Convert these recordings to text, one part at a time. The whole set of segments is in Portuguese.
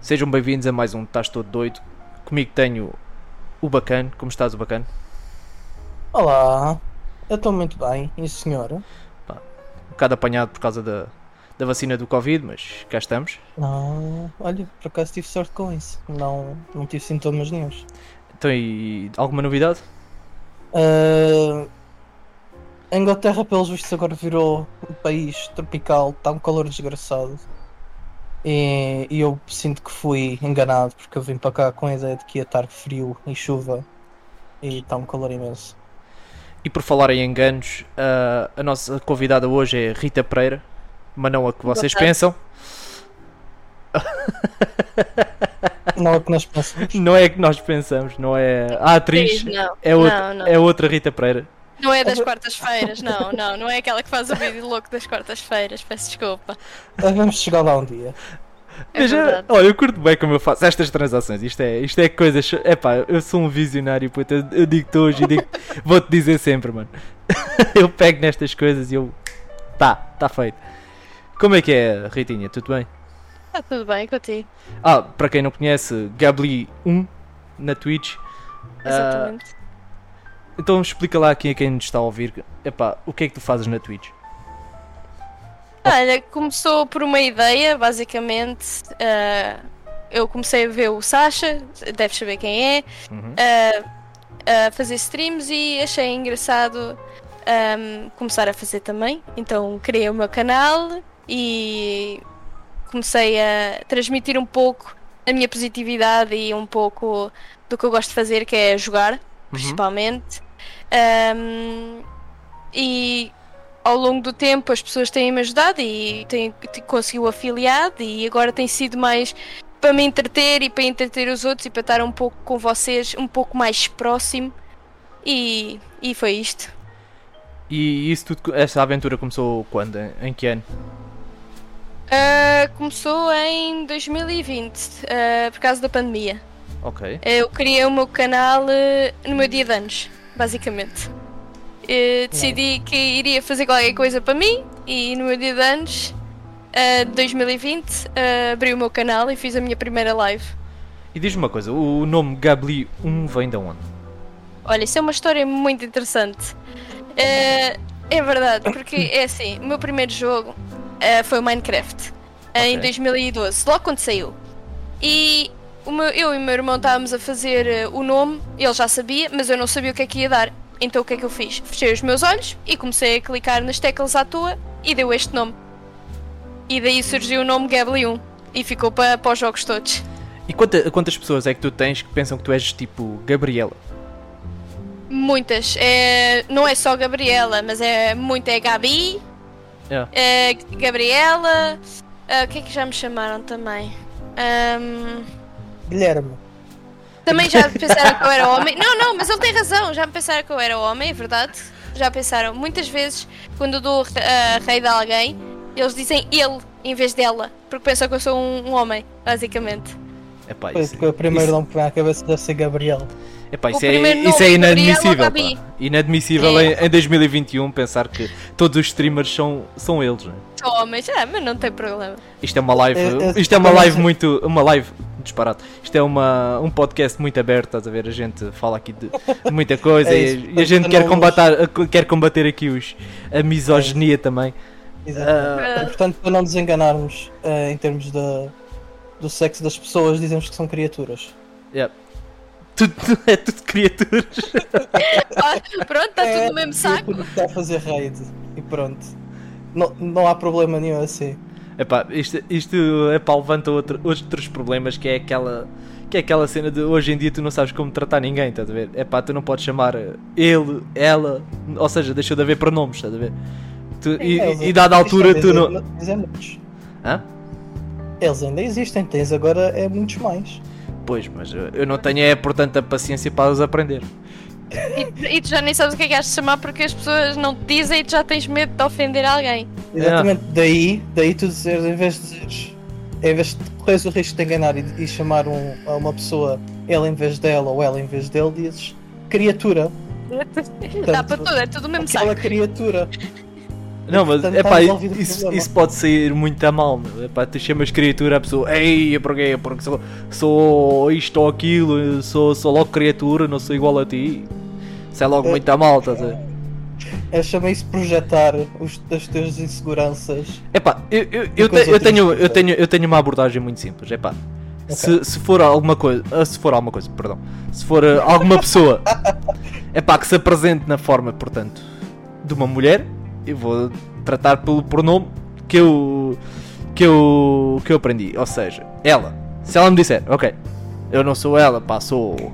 Sejam bem-vindos a mais um Estás Todo Doido. Comigo tenho o Bacano. Como estás, o Bacano? Olá, eu estou muito bem, e a senhora? Um bocado apanhado por causa da, da vacina do Covid, mas cá estamos. Não, olha, por acaso tive sorte com isso. Não, não tive sintomas nenhums. Então, e alguma novidade? Ah, a Inglaterra, pelos vistos, agora virou um país tropical, está um calor desgraçado. E, e eu sinto que fui enganado porque eu vim para cá com a ideia de que ia estar frio e chuva e está um calor imenso. E por falar em enganos, ah, a nossa convidada hoje é Rita Pereira, mas não a que vocês pensam. Não é o que nós pensamos. Não é a que nós pensamos, não é a atriz, Não, é outra, não, não. é outra Rita Pereira. Não é das quartas-feiras, não, não, não é aquela que faz o vídeo louco das quartas-feiras, peço desculpa. Ah, Vamos chegar lá um dia. É verdade. olha, eu curto bem como eu faço estas transações. Isto é, isto é coisas. Epá, eu sou um visionário, puta. Eu, eu digo-te hoje e digo, vou-te dizer sempre, mano. eu pego nestas coisas e eu. Tá, tá feito. Como é que é, Ritinha? Tudo bem? Está tudo bem contigo, Ah, para quem não conhece, Gabli1 na Twitch. Ah, exatamente. Então explica lá aqui a quem nos está a ouvir. Epá, o que é que tu fazes na Twitch? Olha, começou por uma ideia, basicamente. ah, eu comecei a ver o Sasha, deves saber quem é, Uhum. ah, a fazer streams e achei engraçado ahm, começar a fazer também. Então criei o meu canal e comecei a transmitir um pouco a minha positividade e um pouco do que eu gosto de fazer, que é jogar, principalmente. Ahm, e ao longo do tempo as pessoas têm-me ajudado e têm conseguiu afiliado e agora tem sido mais para me entreter e para entreter os outros e para estar um pouco com vocês, um pouco mais próximo. E, e foi isto. E isso tudo, essa aventura começou quando? Em, que ano? Ah, começou em 2020, ah, por causa da pandemia. Ok. Eu criei o meu canal eh, no meu dia de anos, basicamente. Eh, decidi que iria fazer qualquer coisa para mim e no meu dia de anos, eh, de 2020, eh, abri o meu canal e fiz a minha primeira live. E diz-me uma coisa, o nome Gabli1 vem de onde? Olha, isso é uma história muito interessante. Eh, é verdade, porque é assim, o meu primeiro jogo foi o Minecraft, em Ok. 2012, logo quando saiu. E meu- eu e o meu irmão estávamos a fazer eh, o nome, ele já sabia, mas eu não sabia o que é que ia dar. Então o que é que eu fiz? Fechei os meus olhos e comecei a clicar nas teclas à toa e deu este nome. E daí surgiu o nome Gably1 e ficou para, para os jogos todos. E quanta- quantas pessoas é que tu tens que pensam que tu és tipo Gabriela? Muitas. É, não é só Gabriela, mas é muito. É Gabi, Yeah. é Gabriela. ah, O que é que já me chamaram também? Ahm, Guilherme, também já pensaram que eu era homem. Não, não, mas ele tem razão. Já me pensaram que eu era homem, é verdade. Já pensaram. Muitas vezes, quando eu dou a rei de alguém, eles dizem ele em vez dela. Porque pensam que eu sou um, um homem, basicamente. Epá, foi isso, porque o primeiro isso, nome que vem à cabeça deve ser Gabriel. Epá, isso, é, isso é Gabriela inadmissível. Inadmissível É. em, em 2021 pensar que todos os streamers são, são eles. né? Sou homens, ah, mas não tem problema. Isto é uma live, É- é- isto é uma é- live muito, uma live disparado. Isto é uma, um podcast muito aberto, estás a ver? A gente fala aqui de muita coisa É e, isso, e a gente quer combater, quer combater aqui os, a misoginia também. Exatamente. Ah. Portanto, para não nos enganarmos eh, em termos da- do sexo das pessoas, dizemos que são criaturas. Yeah. Tudo, é tudo criaturas. Ah, pronto, está tudo É, no mesmo saco. Está a fazer raid e pronto. Não, não há problema nenhum assim. Epá, isto, isto epá, levanta outro, outros problemas que é aquela que é aquela cena de hoje em dia tu não sabes como tratar ninguém, estás a ver? Epá, tu não podes chamar ele, ela, ou seja, deixou de haver pronomes, estás a ver? Tu- e, Eles- e dada altura tu não. Hã? Eles ainda existem, tens agora é muitos mais. Pois, mas eu eu não tenho é portanto a paciência para os aprender. E, e tu já nem sabes o que é que has de chamar porque as pessoas não te dizem e tu já tens medo de ofender alguém. Exatamente, daí, daí tu dizeres, em vez de dizeres, em vez de correres o risco de enganar e, e chamar um- a uma pessoa ele em vez dela ou ela em vez dele, dizes criatura. Dá para tudo, é tudo o mesmo Aquela saco. criatura. Não, mas é pá, isso, isso pode sair muito a mal. meu. É pá, tu chamas criatura a pessoa, ei, porquê? Porque sou, sou isto ou aquilo, sou, sou logo criatura, não sou igual a ti. Isso é logo É. muito a mal, estás a? Eu chamei isso projetar os, as tuas inseguranças. É pá, eu, eu, eu, te- eu tenho, eu, pessoas. tenho, eu tenho uma abordagem muito simples. É pá, se, se for alguma coisa, ah, se for alguma coisa, perdão, se for ah, alguma pessoa, é pá, que se apresente na forma, portanto, de uma mulher, eu vou tratar pelo pronome que eu, que eu, que eu aprendi. Ou seja, ela, se ela me disser, ok, eu não sou ela, pá, sou,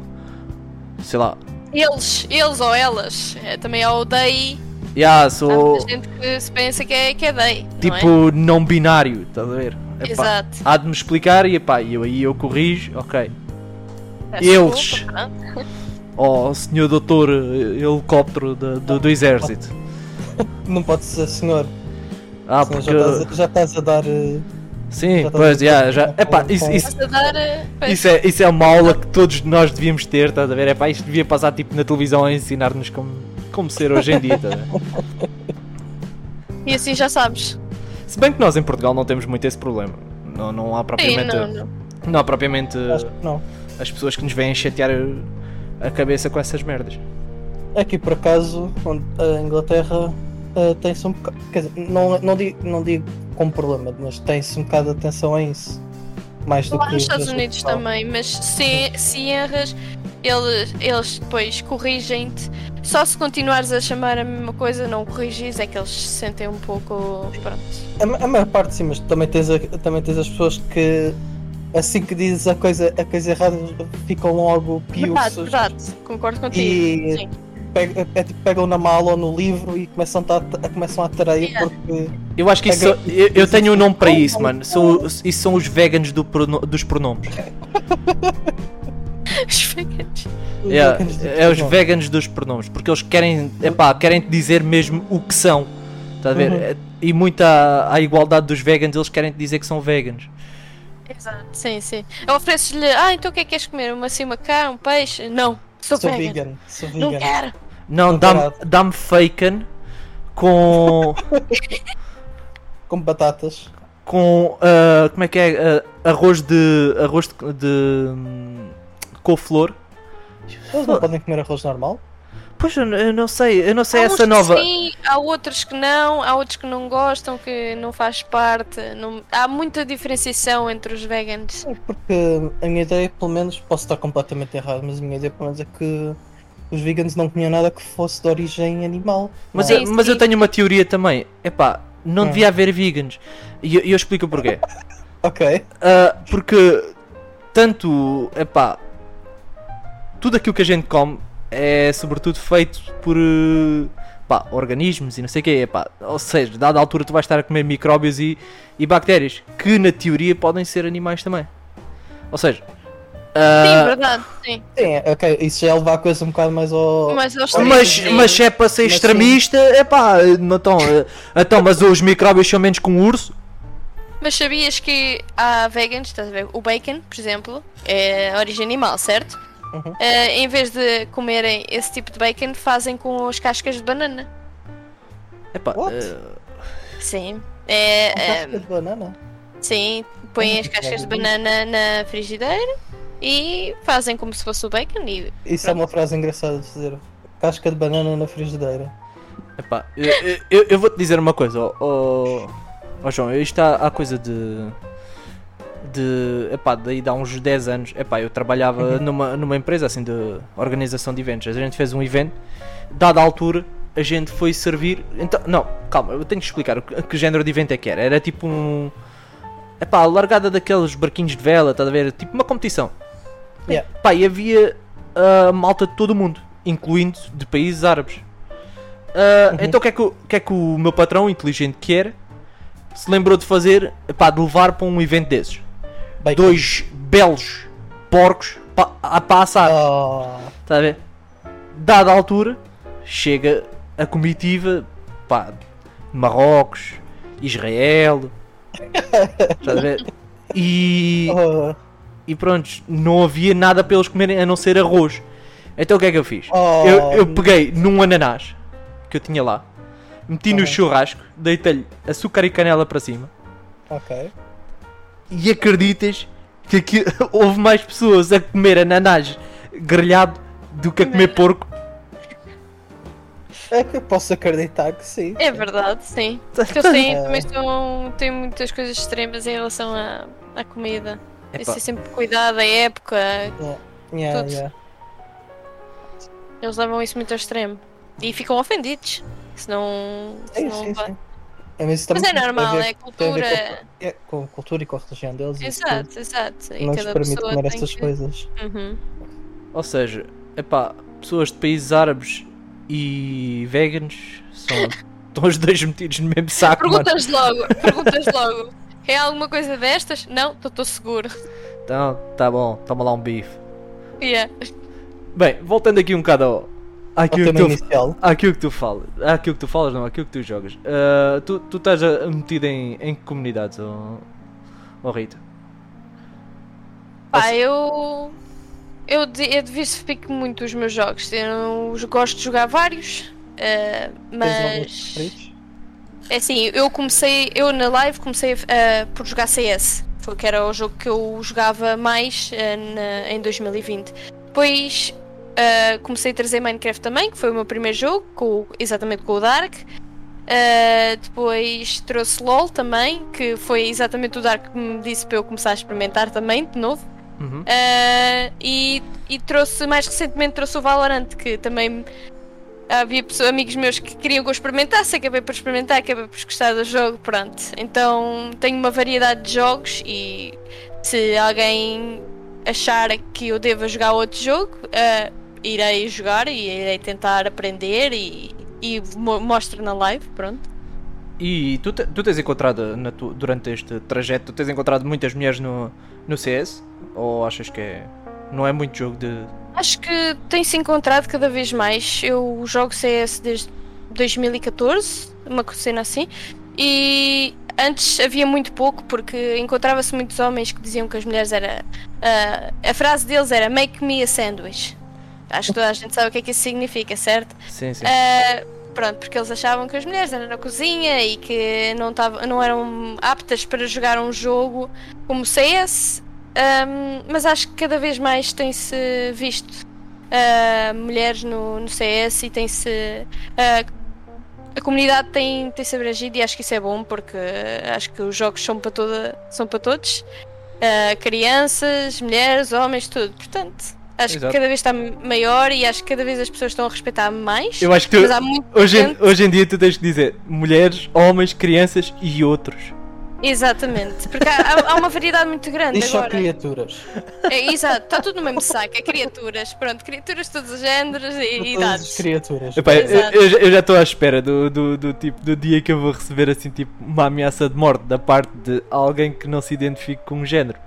sei lá, Eles, eles ou elas. É, também há o they. Há sou muita gente que se pensa que é, que é they. não é? tipo não binário, estás a ver? Epá, Exato. há de me explicar e epá, eu aí eu corrijo, ok. Eles. desculpa. Ó senhor doutor eh, helicóptero da- do, do exército. Não pode ser senhor. Ah, senão porque. já, estás, a- já estás a dar. eh, Sim, já pois, a- já, já. Epá, isso, isso, Estás a dar. eh, isso, é, isso é uma aula que todos nós devíamos ter, estás a ver? Epá, isto devia passar tipo na televisão a ensinar-nos como, como ser hoje em dia, estás a ver? E assim já sabes. Se bem que nós em Portugal não temos muito esse problema. Não, não há Sim, propriamente. não, não. não há propriamente não. as pessoas que nos vêm chatear a cabeça com essas merdas. Aqui por acaso, onde a Inglaterra eh, tem-se um bocado. Quer dizer, não, não, digo, não digo como problema, mas tem-se um bocado de atenção a isso. Mais do Lá que nos Estados Unidos também, mas se, se erras, eles, eles depois corrigem-te. Só se continuares a chamar a mesma coisa, não corrigis, é que eles se sentem um pouco. Pronto. A, a maior parte sim, mas também tens, a- também tens as pessoas que assim que dizes a coisa, a coisa errada ficam logo Verdade, piuços verdade, concordo contigo. e Sim. Pegam, é, tipo, pegam na mala ou no livro e começam a, a, começam a tareia Yeah. porque Eu acho que isso. Eu, eu tenho um nome para isso, mano. São, isso são os vegans do prono- dos pronomes. Os veganos. Yeah, veganos é os vegans dos pronomes, porque eles querem, epá, querem te dizer mesmo o que são. Tá a ver? Uhum. É- E muito à, à igualdade dos vegans, eles querem te dizer que são vegans. Exato, sim, sim. Eu ofereço-lhe, ah, então o que é que queres comer? Uma assim, uma carne, um peixe? Não, sou, sou vegan. vegan, sou Não vegan. quero. Não, dá-me dá faken com. Com batatas. com. ah, como é que é? Ah, arroz de. arroz de. de couve-flor. Eles não podem comer arroz normal? Pois eu, eu não sei, eu não sei há essa uns que nova. Sim, há outros que não, há outros que não gostam, que não faz parte. não- Há muita diferenciação entre os vegans. É Porque a minha ideia, pelo menos, posso estar completamente errado, mas a minha ideia, pelo menos, é que os vegans não comiam nada que fosse de origem animal. Mas, é? mas eu tenho uma teoria também. Epá, não Hum. devia haver vegans. E eu, eu explico o porquê. Ok. Ah, porque tanto, epá, tudo aquilo que a gente come é sobretudo feito por eh, pá, organismos e não sei o quê. Epá, ou seja, dada a altura tu vais estar a comer micróbios e, e bactérias que na teoria podem ser animais também. Ou seja, Sim, ah, verdade, sim. Sim, ok. Isso já leva a coisa um bocado mais ao. Mas aos mas, mas se é para ser Mas sim. extremista, epá, então, eh, então, mas os micróbios são menos que um urso. Mas sabias que há vegans, estás a ver? O bacon, por exemplo, é origem animal, certo? Uhum. Eh, em vez de comerem esse tipo de bacon, fazem com as cascas de banana. Epá, What? eh, Sim. Com É, casca eh, de banana. sim, põem as que cascas de banana na frigideira e fazem como se fosse o bacon e Isso é uma frase engraçada de dizer. Casca de banana na frigideira. Epá, eu, eu, eu vou-te dizer uma coisa, ó ó- ó João, isto há, há coisa de. de. epá, daí dá uns 10 anos. Epá, eu trabalhava numa, numa empresa assim de organização de eventos. A gente fez um evento, dada a altura, a gente foi servir. Então, não, calma, eu tenho que explicar o que, que género de evento é que era. Era tipo um. Epá, a largada daqueles barquinhos de vela, estás a ver? Tipo uma competição. Yeah. Pá, e havia a malta de todo o mundo, incluindo de países árabes. Ah, Uhum. Então o que, é que, o- que é que o meu patrão, inteligente que era, se lembrou de fazer, pá, de levar para um evento desses? Bacon. Dois belos porcos pa, a, para assar, Ah, está a ver? Dada a altura, chega a comitiva, pá, de Marrocos, Israel, está a ver? E, ah, e pronto, não havia nada para eles comerem a não ser arroz. Então o que é que eu fiz? Oh. Eu, eu peguei num ananás que eu tinha lá, meti no Ah. churrasco, deitei-lhe açúcar e canela para cima. Ok. E acreditas que aqui, houve mais pessoas a comer ananás grelhado do que a comer porco? É que eu posso acreditar que sim. É verdade, sim. Porque eles têm, É. também estão, têm muitas coisas extremas em relação à, à comida. Ser sempre cuidado, a época. Yeah, Tudo. yeah. Eles levam isso muito ao extremo. E ficam ofendidos. Sim, vai. sim. É, mas, Mas é normal, ver- é cultura. Com, é, com a cultura e com a religião deles. e isso. Exato, exato. E Não cada permite pessoa comer essas que- coisas. Uhum. Ou seja, epá, pessoas de países árabes e veganos são, estão os dois metidos no mesmo saco, mano. Perguntas logo, perguntas logo. É alguma coisa destas? Não, estou seguro. Então, tá bom, toma lá um bife. Yeah. Bem, voltando aqui um bocado ao, àquilo, que tu, inicial. àquilo que tu falas. Àquilo que tu falas, não, àquilo que tu jogas. Ah, tu, tu estás metido em, em que comunidades, oh, oh Rita? Pá, eu. Eu, eu diversifico muito os meus jogos. Eu gosto de jogar vários. Tens alguns mas. É assim, eu comecei. Eu na live comecei eh, por jogar CS. Foi que era o jogo que eu jogava mais eh, na- em 2020. Depois eh, comecei a trazer Minecraft também, que foi o meu primeiro jogo, com, exatamente com o Dark. Eh, depois trouxe LOL também, que foi exatamente o Dark que me disse para eu começar a experimentar também, de novo. Uhum. Uh, e, e trouxe, mais recentemente trouxe o Valorant, que também havia pessoas, amigos meus que queriam que eu experimentasse, acabei por experimentar, acabei por gostar do jogo, pronto. Então tenho uma variedade de jogos e se alguém achar que eu deva jogar outro jogo, uh, irei jogar e irei tentar aprender e, e mo mostro na live, pronto. E tu, te- tu tens encontrado tu- durante este trajeto, tens encontrado muitas mulheres no, no CS? Ou achas que é, não é muito jogo de. Acho que tem-se encontrado cada vez mais. Eu jogo CS desde 2014, uma cena assim, e antes havia muito pouco porque encontrava-se muitos homens que diziam que as mulheres era. ah, a frase deles era Make me a sandwich. Acho que toda a gente sabe o que é que isso significa, certo? Sim, sim. Ah, pronto, porque eles achavam que as mulheres eram na cozinha e que não, tavam, não eram aptas para jogar um jogo como CS, ahm, mas acho que cada vez mais tem-se visto ah, mulheres no, no CS e tem-se. ah, a comunidade tem, tem-se abrangido e acho que isso é bom porque ah, acho que os jogos são para, toda, são para todos. Ah, crianças, mulheres, homens, tudo. Portanto, acho Exato. que cada vez está maior e acho que cada vez as pessoas estão a respeitar mais. Eu acho que tu, hoje, em, gente- hoje em dia tu tens que dizer mulheres, homens, crianças e outros. Exatamente, porque há, há- uma variedade muito grande Diz só agora. criaturas. É, exato, está tudo no mesmo saco, é criaturas, pronto, criaturas de todos os géneros e Todas as idades. criaturas. Epá, eu, eu já- estou à espera do, do, do tipo do dia que eu vou receber assim tipo uma ameaça de morte da parte de alguém que não se identifique com um género.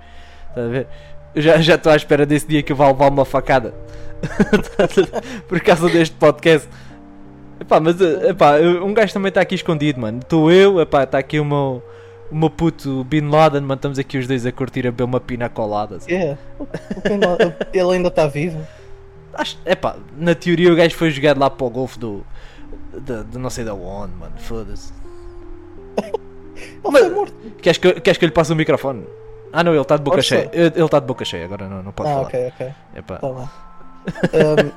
Estás a ver? Eu já já estou à espera desse dia que eu vou levar uma facada por causa deste podcast. Epá, mas epá, um gajo também está aqui escondido, mano. Estou eu, epá, está aqui o meu, o meu puto Bin Laden, mano. Estamos aqui os dois a curtir a beber uma pina colada. assim. É. Ainda- Ele ainda está vivo. Acho, epá, na teoria o gajo foi jogado lá para o golfe do. De, de não sei da onde, mano. Foda-se. Ele foi morto. Queres que, eu- queres que eu lhe passe o microfone? Ah não, ele está de boca Pode cheia. ser. Ele está de boca cheia, agora não, não pode Ah, falar. ok, ok. Epá. Tá bem. Ahm,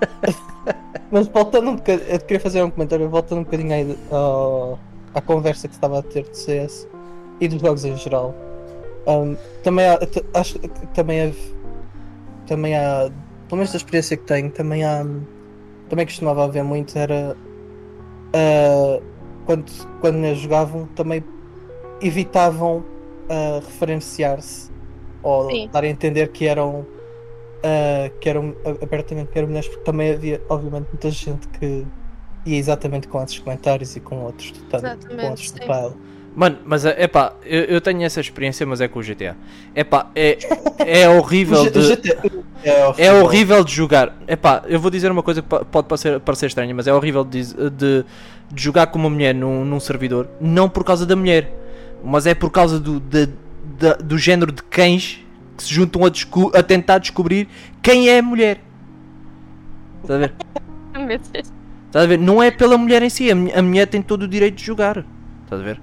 mas voltando um bocadinho, eu queria fazer um comentário, voltando um bocadinho aí ao- à conversa que estava a ter de CS e dos jogos em geral. Ahm, também há, acho que também há, também há, pelo menos da experiência que tenho, também há, também costumava haver muito, era ah, quando, quando eles jogavam, também evitavam ah, referenciar-se ou Sim. dar a entender que eram uh, que eram abertamente que eram mulheres, porque também havia, obviamente, muita gente que ia exatamente com esses comentários e com outros Exatamente, com outros de. Mano, mas é pá, eu, eu tenho essa experiência, mas é com o GTA. É pá, é, é horrível de. É horrível. É horrível de jogar. Epá, eu vou dizer uma coisa que po- pode parecer, parecer estranha, mas é horrível de, diz- de- de jogar com uma mulher num, num servidor, não por causa da mulher, mas é por causa do, da- da- do género de cães que se juntam a, desco- a tentar descobrir quem é a mulher. Estás a ver? Estás a ver? Não é pela mulher em si, a, a mulher tem todo o direito de jogar. Estás a ver?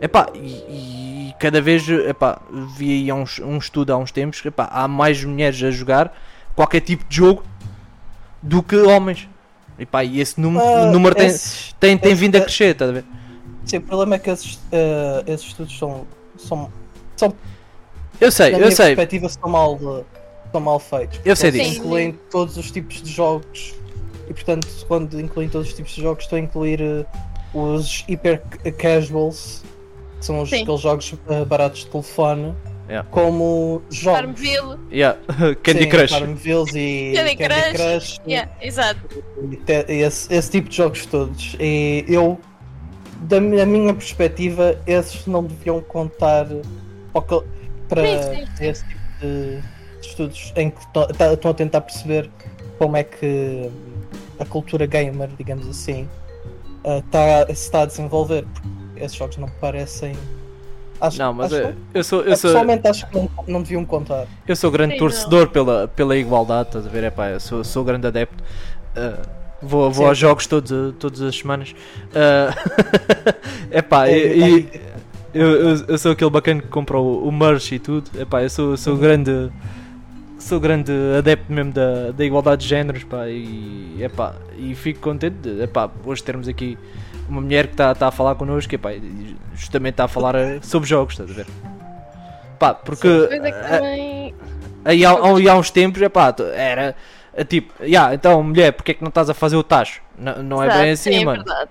Epá, e, e cada vez, epá, vi aí há uns, um estudo há uns tempos, epá, há mais mulheres a jogar qualquer tipo de jogo do que homens. Epá, e esse número, Ah, número tem, esses- tem, tem esse- vindo a crescer, estás a ver? Sim, o problema é que esses, eh, esses estudos são, são, são Eu sei, na eu minha sei. perspectiva, são mal, são mal feitos. Eu sei disso. incluem todos os tipos de jogos e, portanto, quando incluem todos os tipos de jogos, estão a incluir eh, os hyper ca- casuals, que são os, Sim. aqueles jogos eh, baratos de telefone, Yeah. como jogos. Farmville. Yeah. Candy Sim, Crush. Farmvilles e Candy Candy, Crush. Crush. Yeah, exato. e esse, esse tipo de jogos todos. E eu, da minha, minha perspectiva, esses não deviam contar para Sim, sim, sim. esse tipo de estudos em que to- tá- estão a tentar perceber como é que a cultura gamer, digamos assim, ah, tá- se está a desenvolver. Porque esses jogos não parecem. Acho, Não, mas acho, eu, eu sou, eu sou, pessoalmente acho que não, não deviam contar. eu sou grande Sim, torcedor pela, pela igualdade, estás a ver? Epá, eu sou, sou grande adepto. Uh, vou vou Sim. aos jogos todos, uh, todas as semanas. Uh, epá, É, e, é, e eu, eu, eu sou aquele bacana que compra o, o merch e tudo. Epá, eu sou, sou grande. Sou grande adepto mesmo da, da igualdade de géneros, pá, e, epá, e fico contente de epá, hoje termos aqui uma mulher que está tá a falar connosco epá, e justamente está a falar eh, sobre jogos, estás a ver? Pá, porque eh, também. aí há, há, há uns tempos epá, era eh, tipo, yeah, então mulher, porque é que não estás a fazer o tacho? Não, não é bem Exato, assim, sim, é mano. verdade.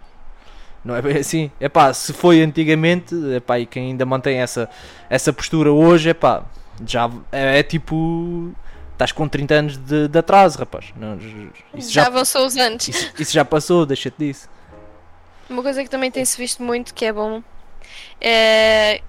Não é bem assim. Epá, se foi antigamente, epá, e quem ainda mantém essa, essa postura hoje, epá, já é, é tipo. Estás com 30 anos de, de atraso, rapaz. Não, isso, Já já, avançou os anos. isso, isso já passou, deixa-te disso. Uma coisa que também tem-se visto muito que é bom é,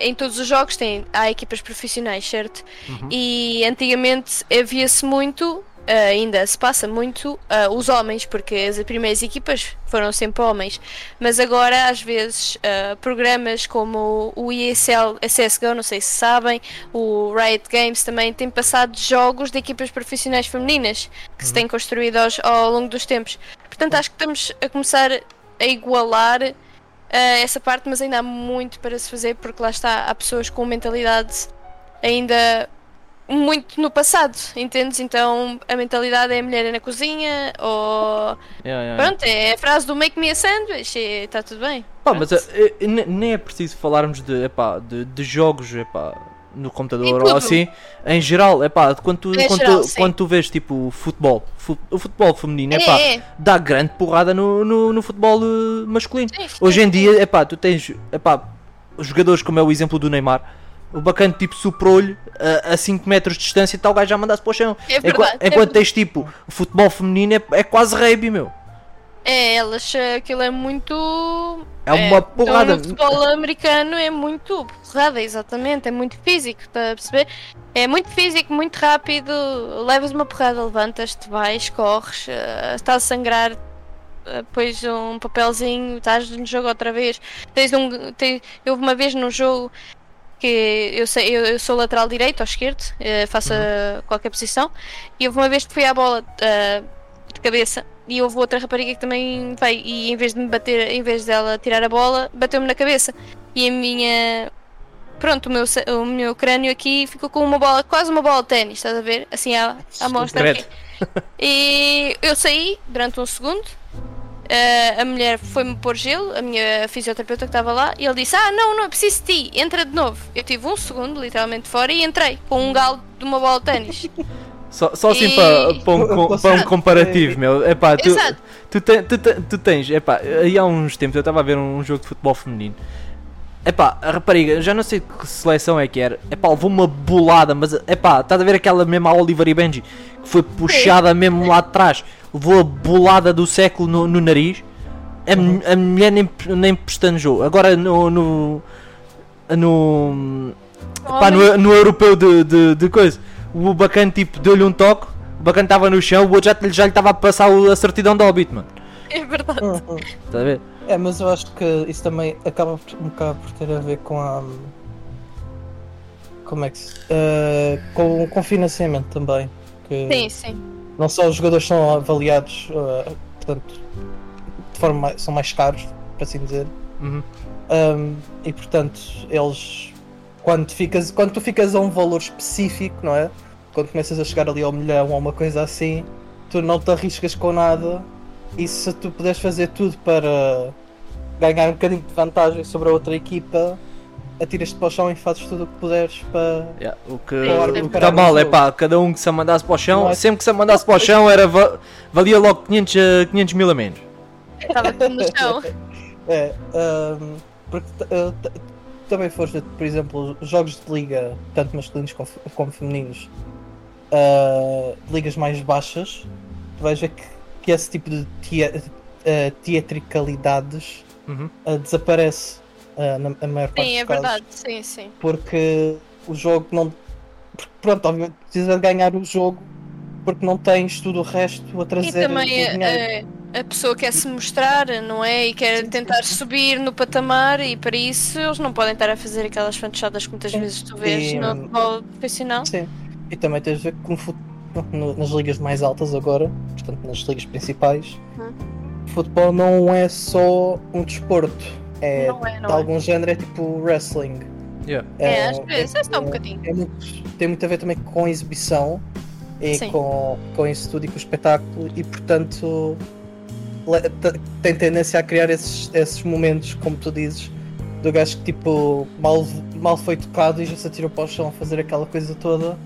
em todos os jogos tem, há equipas profissionais, certo? Uhum. E antigamente havia-se muito, ainda se passa muito, eh, os homens, porque as primeiras equipas foram sempre homens. Mas agora, às vezes, eh, programas como o ESL, a CSGO, não sei se sabem, o Riot Games também têm passado jogos de equipas profissionais femininas que se têm construído aos- ao longo dos tempos. Portanto, acho que estamos a começar a igualar eh, essa parte, mas ainda há muito para se fazer, porque lá está, há pessoas com mentalidade ainda muito no passado, entendes? Então a mentalidade é a mulher é na cozinha, ou Yeah, yeah. pronto, é a frase do make me a sandwich e está tudo bem. Pá, mas ne- nem é preciso falarmos de, epá, de, de jogos epá, no computador ou assim. Em geral, epá, quando, tu, quando, geral, tu, quando tu vês tipo futebol, fu- o futebol feminino, epá, É, é. dá grande porrada no, no, no futebol eh, masculino. Hoje em dia, epá, tu tens epá, jogadores como é o exemplo do Neymar. O bacana tipo soprou-lhe a, a 5 metros de distância e tal, o gajo já mandasse para o chão. É verdade, é enquanto tens tipo o futebol feminino é, é quase rugby, meu. É, elas, aquilo é muito. É uma porrada. Então, no futebol americano é muito porrada, exatamente, é muito físico, está a perceber? É muito físico, muito rápido, levas uma porrada, levantas-te, vais, corres, estás a sangrar, eh, pões um papelzinho, estás no jogo outra vez. Tens um. Tem, eu uma vez num jogo que eu sei, eu, eu sou lateral direito ou esquerdo, eh, faço eh, qualquer posição, e houve uma vez que fui à bola eh, de cabeça e houve outra rapariga que também veio e em vez de me bater, em vez dela tirar a bola, bateu-me na cabeça. E a minha. Pronto, o meu, o meu crânio aqui ficou com uma bola, quase uma bola de ténis, estás a ver? Assim à, à mostra. E eu saí durante um segundo. Eh, a mulher foi-me pôr gelo, a minha fisioterapeuta que estava lá, e ele disse: Ah, não, não, é preciso de ti, entra de novo. Eu tive um segundo, literalmente fora, e entrei com um galo de uma bola de ténis. Só, só assim E- para, para, um, para um comparativo, meu. Epá, tu, Exato. tu, te- tu, te- tu tens, epá, aí há uns tempos eu estava a ver um jogo de futebol feminino. Epá, a rapariga, já não sei que seleção é que era. Epá, levou uma bolada, mas epá, estás a ver aquela mesma Oliver e Benji que foi puxada mesmo lá de trás, levou a bolada do século no, no nariz. A, mu- a mulher nem, nem pestanejou. Agora no. no, no Pá, no, no europeu de, de, de coisa, o bacana tipo deu-lhe um toque, o bacana estava no chão, o outro já, lhe- já lhe estava a passar o- a certidão de óbito, mano. É verdade. Hum, hum. Estás a ver? É, mas eu acho que isso também acaba por, um bocado por ter a ver com a. Como é que se. eh, com, com financiamento também. Que Sim, sim. Não só os jogadores são avaliados, eh, portanto, de forma mais- são mais caros, para assim dizer. Uhum. Um, e portanto, eles quando, tu ficas, quando tu ficas a um valor específico, não é? Quando começas a chegar ali ao milhão ou uma coisa assim, tu não te arriscas com nada. E se tu puderes fazer tudo para ganhar um bocadinho de vantagem sobre a outra equipa, atiras-te para o chão e fazes tudo o que puderes para. Yeah, O que o que está mal é pá, cada um que se mandasse para o chão, é- sempre que se mandasse para o chão era va- valia logo 500, eh, 500 mil a menos. Estava tudo no chão. É, um, porque uh, t- também foste por exemplo, jogos de liga, tanto masculinos como, como femininos, uh, ligas mais baixas, tu vais ver que, que esse tipo de uh, teatricalidades Uhum. uh, desaparece na, na maior parte Sim, é dos casos. verdade. Sim, sim. Porque o jogo não. Pronto, obviamente precisa de ganhar o jogo porque não tens tudo o resto a E trazer. também o dinheiro. a, a, a pessoa quer se mostrar, não é? E quer tentar subir no patamar e para isso eles não podem estar a fazer aquelas fantochadas que muitas Sim. vezes tu vês E, no hum, futebol profissional. Sim. E também tens de ver que no fut- no- nas ligas mais altas agora, portanto nas ligas principais, Uhum. futebol não é só um desporto. É, Não é, de não é? algum género é tipo wrestling. Yeah. É, às vezes, é só um bocadinho. é muito- tem muito a ver também com a exibição e Sim. com, com isso tudo e com o espetáculo e portanto tem tendência a criar esses, esses momentos, como tu dizes, do gajo que tipo mal, mal foi tocado e já se atirou para o chão a fazer aquela coisa toda,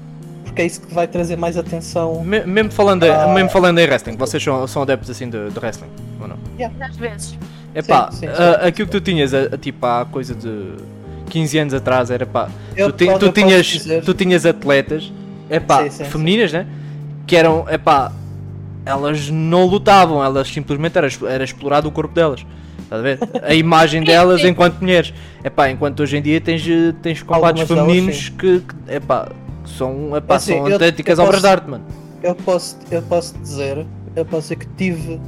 porque é isso que vai trazer mais atenção. Me- Mesmo falando, em- Ah. mesmo falando em wrestling, vocês são, são adeptos assim de, de wrestling, ou não? Às vezes. Epá, sim, sim. a- aquilo que tu tinhas, a, a- tipo, há coisa de 15 anos atrás, era pá, tu, ti- tu tinhas, dizer- tu tinhas atletas, Sim, sim, femininas, né? Que eram, epá, elas não lutavam, elas simplesmente era, era explorado o corpo delas. Estás a ver? A imagem delas sim. enquanto mulheres. Epá, enquanto hoje em dia tens, tens combates Algumas delas, femininos que, que, epá, que são, É assim, são autênticas obras de arte, mano. eu posso, eu posso dizer, eu posso dizer que tive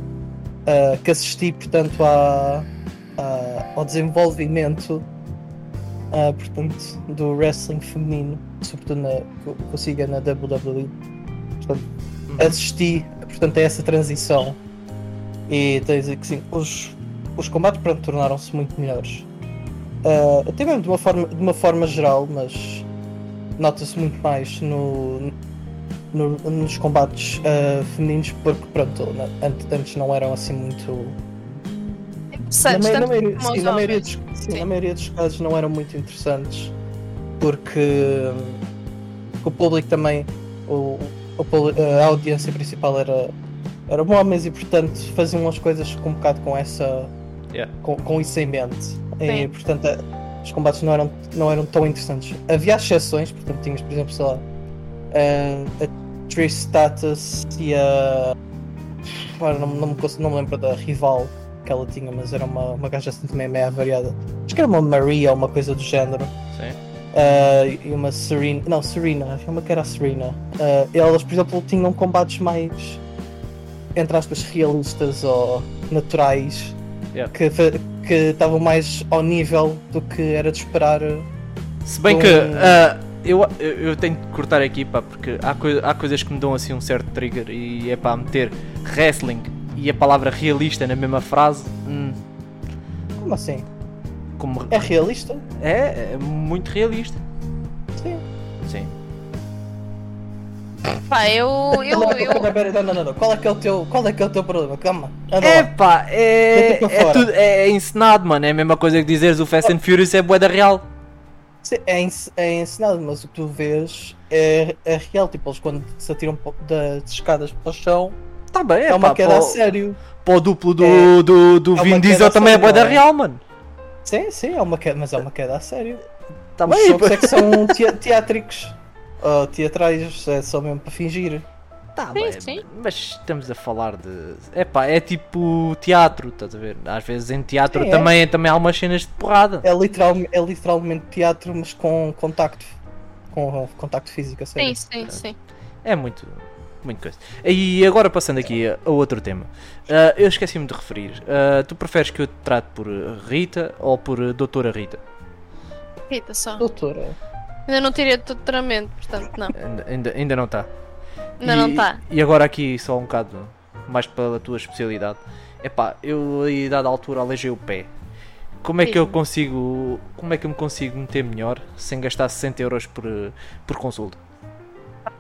ah, que assisti portanto à, à- ao desenvolvimento ah, portanto, do wrestling feminino, sobretudo na, que eu- que eu siga na WWE. Portanto, Uhum. assisti portanto, a essa transição e tenho a dizer que sim, os, os combates pronto, tornaram-se muito melhores. Ah, até mesmo de uma forma, de uma forma geral, mas nota-se muito mais no, no- nos combates ah, femininos, porque pronto, na- ante- antes não eram assim muito. Interessantes, na, maioria, sim, na, maioria homens. dos, sim, Sim. na maioria dos casos não eram muito interessantes, porque hum, o público também, o, o a audiência principal era, eram homens e portanto faziam as coisas com um bocado com essa. Yeah. com, com isso em mente. E Sim. portanto a- os combates não eram, não eram tão interessantes. Havia exceções, portanto tinhas por exemplo, sei lá, a, Trish Status e a. Não, não, me, não me lembro da rival que ela tinha, mas era uma, uma gaja assim também meio variada. Acho que era uma Maria ou uma coisa do género. Sim. Uh, e uma Serena. Não, Serena, havia uma que era a Serena. Uh, elas, por exemplo, tinham combates mais. entre aspas, realistas ou naturais. Yeah. Que que estavam mais ao nível do que era de esperar. Se bem que ah, eu, eu eu tenho de cortar aqui, pá, porque há, coi- há coisas que me dão assim um certo trigger e é para meter wrestling e a palavra realista na mesma frase. hum, Como assim? como É realista? é, é muito realista. Sim. Sim. Pá, eu. eu, Não, eu pera, pera, não, não, não. Qual é que é o teu, qual é que é o teu problema? Calma. Anda É lá. pá, é, é, tudo, é, é encenado, mano. É a mesma coisa que dizeres o Fast and Furious é boeda real. Sim, É, é ensinado, mas o que tu vês é, é real. Tipo, eles quando se atiram das escadas para o chão, Tá bem, é, é, uma pá, queda para, a sério. para o duplo do, É- do, do é Vin Diesel também é sério, boeda não é? real, mano. Sim, sim, é uma queda, mas é uma queda a sério. Tá Os bem, jogos pá. é que são teátricos. ou teatrais, é só mesmo para fingir. Tá Sim, bem, sim. mas estamos a falar de. É pá, é tipo teatro, estás a ver? Às vezes em teatro Sim, é. também, também há umas cenas de porrada. É, literal, é literalmente teatro, mas com contacto. Com contacto físico, a sério. Sim, sim, sim. É muito. Muito coisa. E agora passando aqui a, a outro tema. Ah, eu esqueci-me de referir. Ah, tu preferes que eu te trate por Rita ou por Doutora Rita? Rita só. Doutora. Ainda não tirei de doutoramento, portanto, não. Ainda, ainda, ainda não está. Não tá. está. E agora aqui só um bocado mais pela tua especialidade. Epá, eu a dada altura aleijei o pé. Como é que eu consigo. Como é que eu me consigo meter melhor sem gastar 60 euros por, por consulta?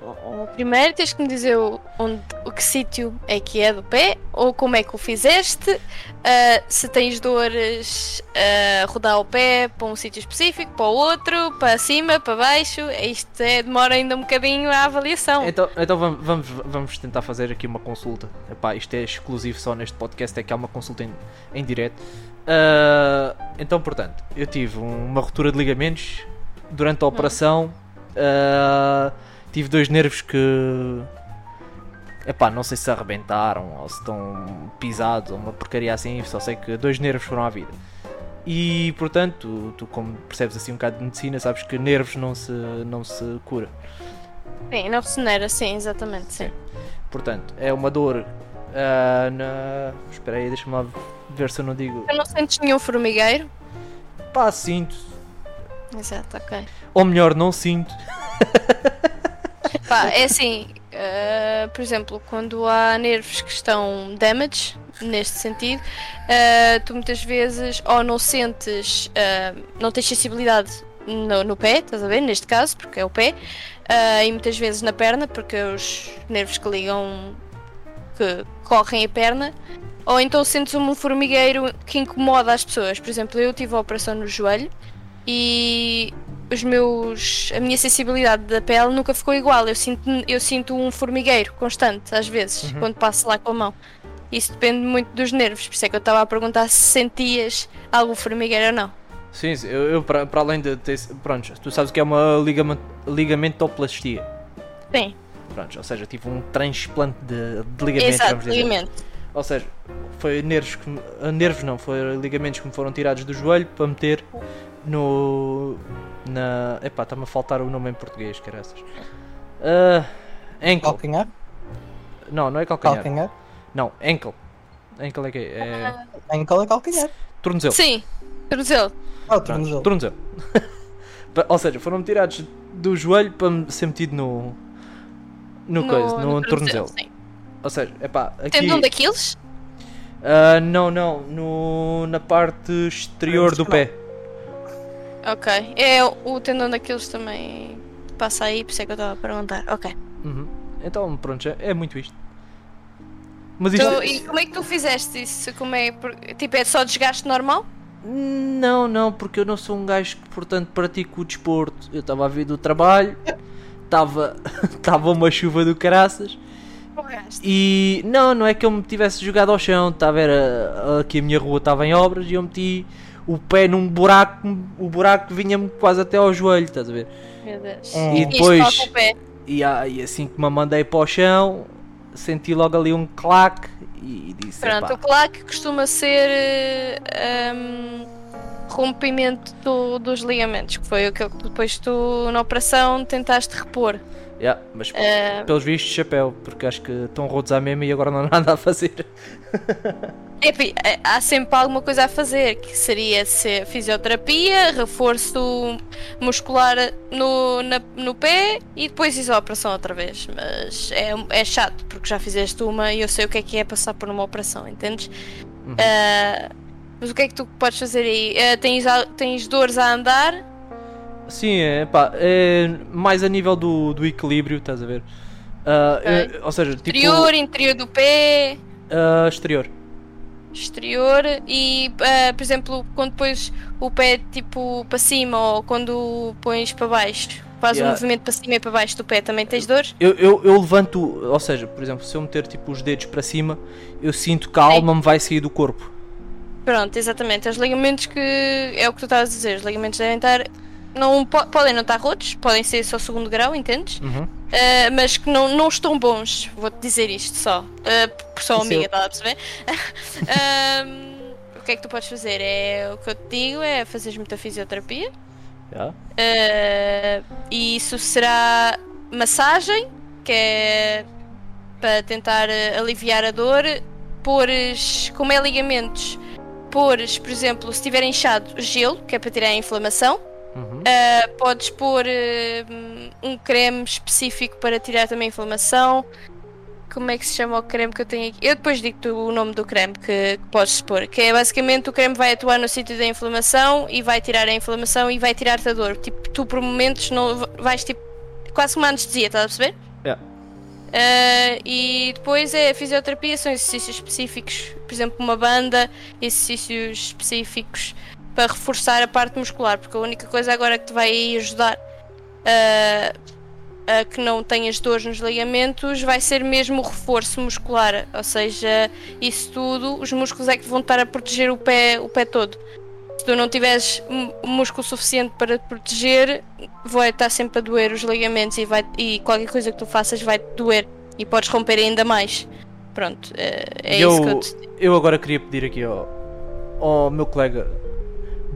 O Primeiro tens que me dizer onde, o que sítio é que é do pé, ou como é que o fizeste, ah, se tens dores a rodar o pé para um sítio específico, para o outro, para cima, para baixo. Isto é, demora ainda um bocadinho a avaliação. Então, então vamos, vamos, vamos tentar fazer aqui uma consulta. Epá, isto é exclusivo só neste podcast, é que há uma consulta em, em direto. Ah, então, portanto, eu tive uma ruptura de ligamentos durante a operação. Ah, tive dois nervos que. Epá, não sei se arrebentaram ou se estão pisados ou uma porcaria assim, só sei que dois nervos foram à vida. E portanto, tu, tu como percebes assim um bocado de medicina, sabes que nervos não se, não se cura. Sim, na ressonera, sim, exatamente, sim. Portanto, é uma dor ah, na. Espera aí, deixa-me lá ver se eu não digo. Tu não sentes nenhum formigueiro? Pá, sinto. Exato, ok. Ou melhor, não sinto. Pá, é assim, uh, por exemplo, quando há nervos que estão damage, neste sentido, uh, tu muitas vezes ou não sentes, uh, não tens sensibilidade no, no pé, estás a ver? Neste caso, porque é o pé, e muitas vezes na perna, porque os nervos que ligam, que correm a perna. Ou então sentes um formigueiro que incomoda as pessoas. Por exemplo, eu tive a operação no joelho e os meus a minha sensibilidade da pele nunca ficou igual. Eu sinto, eu sinto um formigueiro constante às vezes Uhum. quando passo lá com a mão. Isso depende muito dos nervos, por isso é que eu estava a perguntar se sentias algum formigueiro ou não. Sim, eu, eu para, além de ter. Pronto, tu sabes que é uma ligament, ligamentoplastia. Sim, Pronto, ou seja, tive um transplante de, de ligamentos. exato, ligamento. Ou seja, foi nervos que ah, nervos não, foi ligamentos que me foram tirados do joelho para meter no na, epá, está-me a faltar o nome em português, caraças. Uh, ankle. Calcanhar? Não, não é calcanhar. Calcanhar? Não, ankle. Ankle é que é? É Ankle é calcanhar. tornozelo. Sim, tornozelo. Ah, o Pronto, tornozelo. tornozelo. Ou seja, foram tirados do joelho para me ser metido no no, coisa, no, tornozelo. sim. Ou seja, epá, aqui Tendão daqueles? Ah, não, não, no, na parte exterior do pé. Ok. É o tendão daqueles também passa aí, por isso é que eu estava a perguntar. Ok. Uhum. Então, pronto, é, é muito isto. Mas isto. Tu- e como é que tu fizeste isso? Como é, tipo, é só desgaste normal? Não, não, porque eu não sou um gajo que, portanto, pratico o desporto. Eu estava a vir do trabalho, estava estava uma chuva do caraças e não, não é que eu me tivesse jogado ao chão, estava era aqui a minha rua estava em obras e eu meti o pé num buraco, o buraco vinha-me quase até ao joelho, estás a ver? Meu Deus. Hum. E depois e, e assim que me mandei para o chão, senti logo ali um claque e disse: Pronto, "Epá, o claque costuma ser eh, hum, rompimento do- dos ligamentos, que foi o que depois tu na operação tentaste repor. Yeah, mas Eh, pelos vistos, chapéu, porque acho que estão rotos à mesma e agora não há nada a fazer. enfim, eh, há sempre alguma coisa a fazer, que seria ser fisioterapia, reforço muscular no, na- no pé e depois ir à operação outra vez. Mas é, é chato, porque já fizeste uma e eu sei o que é que é passar por uma operação, entendes? Uhum. Eh, mas o que é que tu podes fazer aí? Eh, tens, tens dores a andar? Sim, é, pá, é mais a nível do, do equilíbrio, estás a ver? Ah, Ok. é- ou seja, tipo. Exterior, interior do pé, ah, exterior. exterior e, eh, por exemplo, quando pões o pé tipo para cima ou quando pões para baixo, faz Yeah. um movimento para cima e para baixo do pé, também tens dores? Eu, eu, eu levanto, ou seja, por exemplo, se eu meter tipo os dedos para cima, eu sinto que a alma me vai sair do corpo. Pronto, exatamente. Os ligamentos que é o que tu estavas a dizer, os ligamentos devem estar. Não, po- podem não estar rotos, podem ser só segundo grau, entendes? Uhum. Uh, mas que não, não estão bons, vou-te dizer isto só, uh, por só amiga, estás a perceber? O que é que tu podes fazer? É o que eu te digo, é fazeres muita fisioterapia Yeah. uh, e isso será massagem, que é para tentar uh, aliviar a dor, pôres, como é ligamentos, pôres, por exemplo, se estiver inchado, gelo, que é para tirar a inflamação. Uhum. Uh, podes pôr uh, um creme específico para tirar também a inflamação. como é que se chama o creme que eu tenho aqui? Eu depois digo-te o nome do creme que, que podes pôr. Que é basicamente o creme vai atuar no sítio da inflamação e vai tirar a inflamação e vai tirar-te a dor. Tipo, tu por momentos não vais tipo. Quase uma anestesia, estás a perceber? Yeah. Uh, e depois é a fisioterapia, são exercícios específicos, por exemplo, uma banda, exercícios específicos para reforçar a parte muscular, porque a única coisa agora que te vai ajudar uh, a que não tenhas dores nos ligamentos vai ser mesmo o reforço muscular, ou seja, isso tudo, os músculos é que vão estar a proteger o pé, o pé todo. Se tu não tiveres músculo suficiente para te proteger, vai estar sempre a doer os ligamentos e, vai, e qualquer coisa que tu faças vai te doer e podes romper ainda mais. Pronto, é, é eu, isso que eu te eu agora queria pedir aqui ao, ao meu colega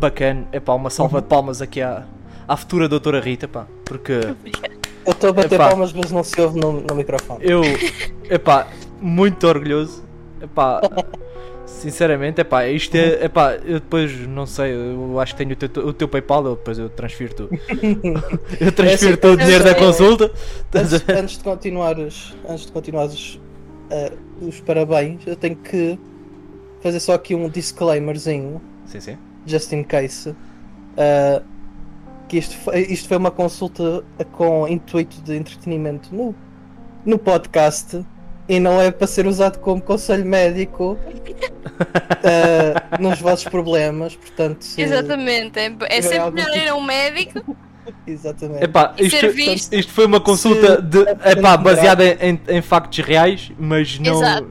bacana, é pá, uma salva de palmas aqui à, à futura doutora Rita, pá, porque Eu estou a bater Epá. palmas, mas não se ouve no, no microfone. eu, é pá, muito orgulhoso, é pá, sinceramente, é pá, isto é, é pá, eu depois, não sei, eu acho que tenho o teu, o teu Paypal, eu depois eu transfiro-te, eu transfiro-te o assim, dinheiro da é- consulta, Antes, antes de continuares, antes de continuares eh, os parabéns, eu tenho que fazer só aqui um disclaimerzinho, sim, sim, just in case. eh, que isto foi, isto foi uma consulta com intuito de entretenimento no, no podcast e não é para ser usado como conselho médico eh, nos vossos problemas, portanto. se- Exatamente, é, é sempre algum melhor ir a um médico. Exatamente. Epá, isto, visto. isto foi uma consulta Se- de, epá, baseada em, em factos reais, mas não, Exato.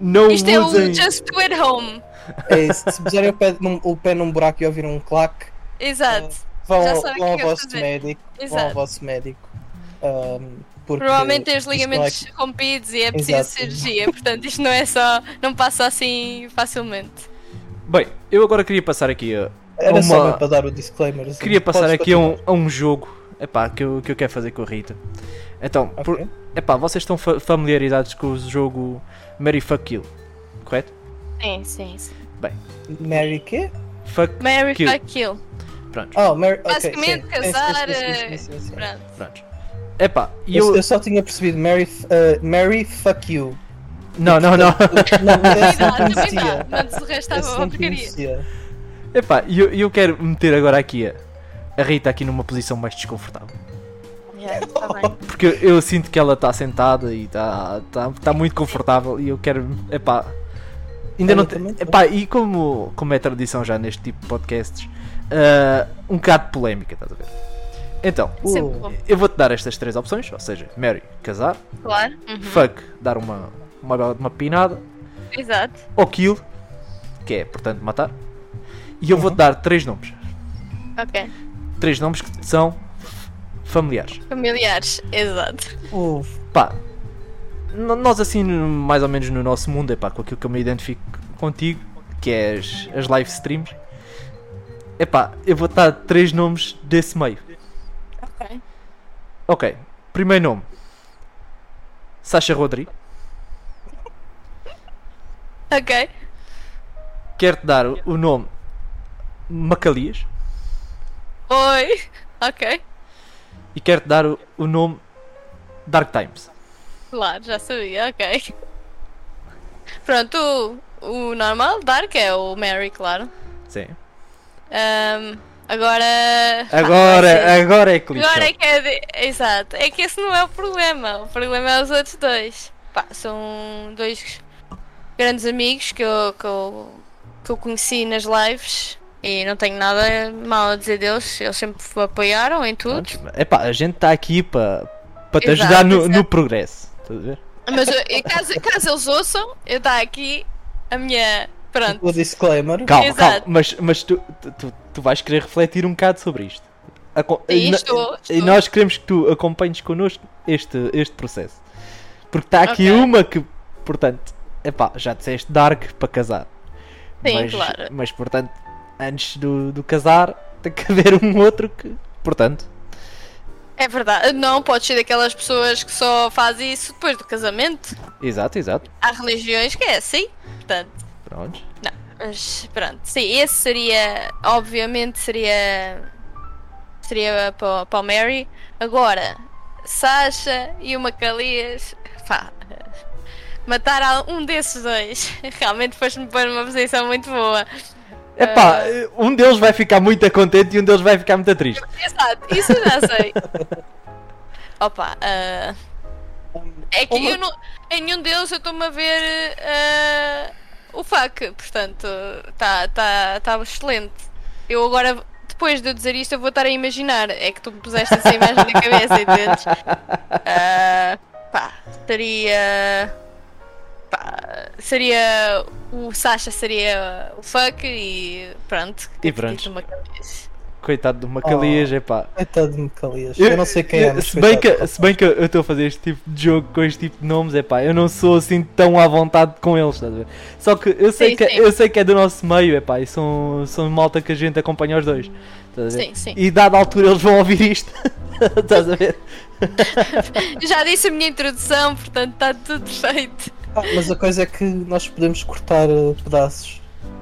não Isto é o usem. Just Do It Home. É isso. Se puserem o pé, num, o pé num buraco e ouvir um claque, Exato. vão, Já sabem o vão ao é vosso fazer. médico. Vão ao Exato. vosso médico. Ahm, porque Provavelmente tem os é- ligamentos rompidos e é preciso Exato. cirurgia, portanto isto não é só. não passa assim facilmente. Bem, eu agora queria passar aqui a. Era uma- só para dar o disclaimer. assim. Queria passar Podes aqui a um, a um jogo epá, que, eu, que eu quero fazer com a Rita. Então, por- Ok. epá, vocês estão fa- familiarizados com o jogo Mary Fuck Kill, correto? Sim, sim, sim. Mary quê? Fuck Mary Kill. fuck kill. Pronto, Oh, Mary. ok, Basicamente, sim. Sim, sim, casar. sim, sim, eh, sim, sim, sim. Pronto. pronto. Epá, Eu, eu. eu só tinha percebido Mary, uh, Mary fuck you. Não, não, não. Não, não. Mas o resto estava uma não porcaria. Epá, e eu, eu quero meter agora aqui a, a Rita aqui numa posição mais desconfortável. Yeah, tá bem. Porque eu sinto que ela está sentada e está tá, tá muito confortável e eu quero. Epá. Ainda Eu não. te- também tô. Epá, e como, como é tradição já neste tipo de podcasts, ah, um bocado de polémica, estás a ver? Então, Sempre Uh. eu vou-te dar estas três opções: ou seja, Mary, casar, Claro. Uhum. fuck, dar uma, uma, uma pinada, Exato. ou kill, que é, portanto, matar. E eu vou-te dar três nomes. Ok. Três nomes que são familiares. Familiares. Exato. Uh, Pá, nós assim, mais ou menos no nosso mundo, é pá, com aquilo que eu me identifico contigo, que é as, as live streams, é pá, eu vou dar três nomes desse meio. Ok. Ok, primeiro nome, Sasha Rodrigues. Ok. Quero-te dar o, o nome Macalias Oi. Ok. e quero-te dar o, o nome Dark Times. Claro, já sabia. Ok. Pronto, o, o normal, Dark, é o Mary, claro. Sim. Ahm, agora. Agora, Ah, agora é clichê. Agora é que é. de- Exato. É que esse não é o problema. O problema é os outros dois. Pá, são dois grandes amigos que eu, que eu, que eu conheci nas lives e não tenho nada mal a dizer deles. Eles sempre me apoiaram em tudo. Epá, a gente está aqui para te Exato, ajudar no, no progresso. Estás a ver? Mas eu- caso, caso eles ouçam, eu dá aqui a minha. Pronto. o disclaimer. Calma, Exato. calma, mas, mas tu, tu, tu vais querer refletir um bocado sobre isto. Aco- Sim, e, estou, e estou. nós queremos que tu acompanhes connosco este, este processo. Porque está aqui Ok. uma que, portanto, epá, já disseste Dark para casar. Sim, mas, claro. mas, portanto, antes do, do casar, tem que haver um outro que, portanto, É verdade. Não, pode ser daquelas pessoas que só fazem isso depois do casamento. exato, exato. Há religiões que é assim. Portanto. Pronto. Não, mas pronto. Sim, esse seria. Obviamente seria. Seria para, para o Mary. Agora, Sasha e o Macalias. Pá, matar um desses dois, realmente foste-me pôr numa posição muito boa. Epá, Ah. um deles vai ficar muito contente e um deles vai ficar muito triste. Exato, isso eu já sei. Opa, ah, é que Uma- eu não, em nenhum deles eu estou-me a ver ah, o fuck, portanto, está tá, tá excelente. Eu agora, depois de eu dizer isto, eu vou estar a imaginar. É que tu me puseste essa imagem na cabeça, entendes? Ah, pá, seria. Seria. O Sasha seria o fuck e pronto. E pronto. Coitado do Macalias, epá. Coitado de Mecalias. Eu não sei quem é, mas se, bem que, se bem que eu estou a fazer este tipo de jogo com este tipo de nomes, epá, eu não sou assim tão à vontade com eles, estás a ver? Só que eu sei, Sim, que, sim. eu sei que é do nosso meio, epá, e são, são malta que a gente acompanha os dois, estás a ver? Sim, sim. E dada altura eles vão ouvir isto, estás a ver? Já disse a minha introdução, portanto está tudo feito. Ah, mas a coisa é que nós podemos cortar eh, pedaços.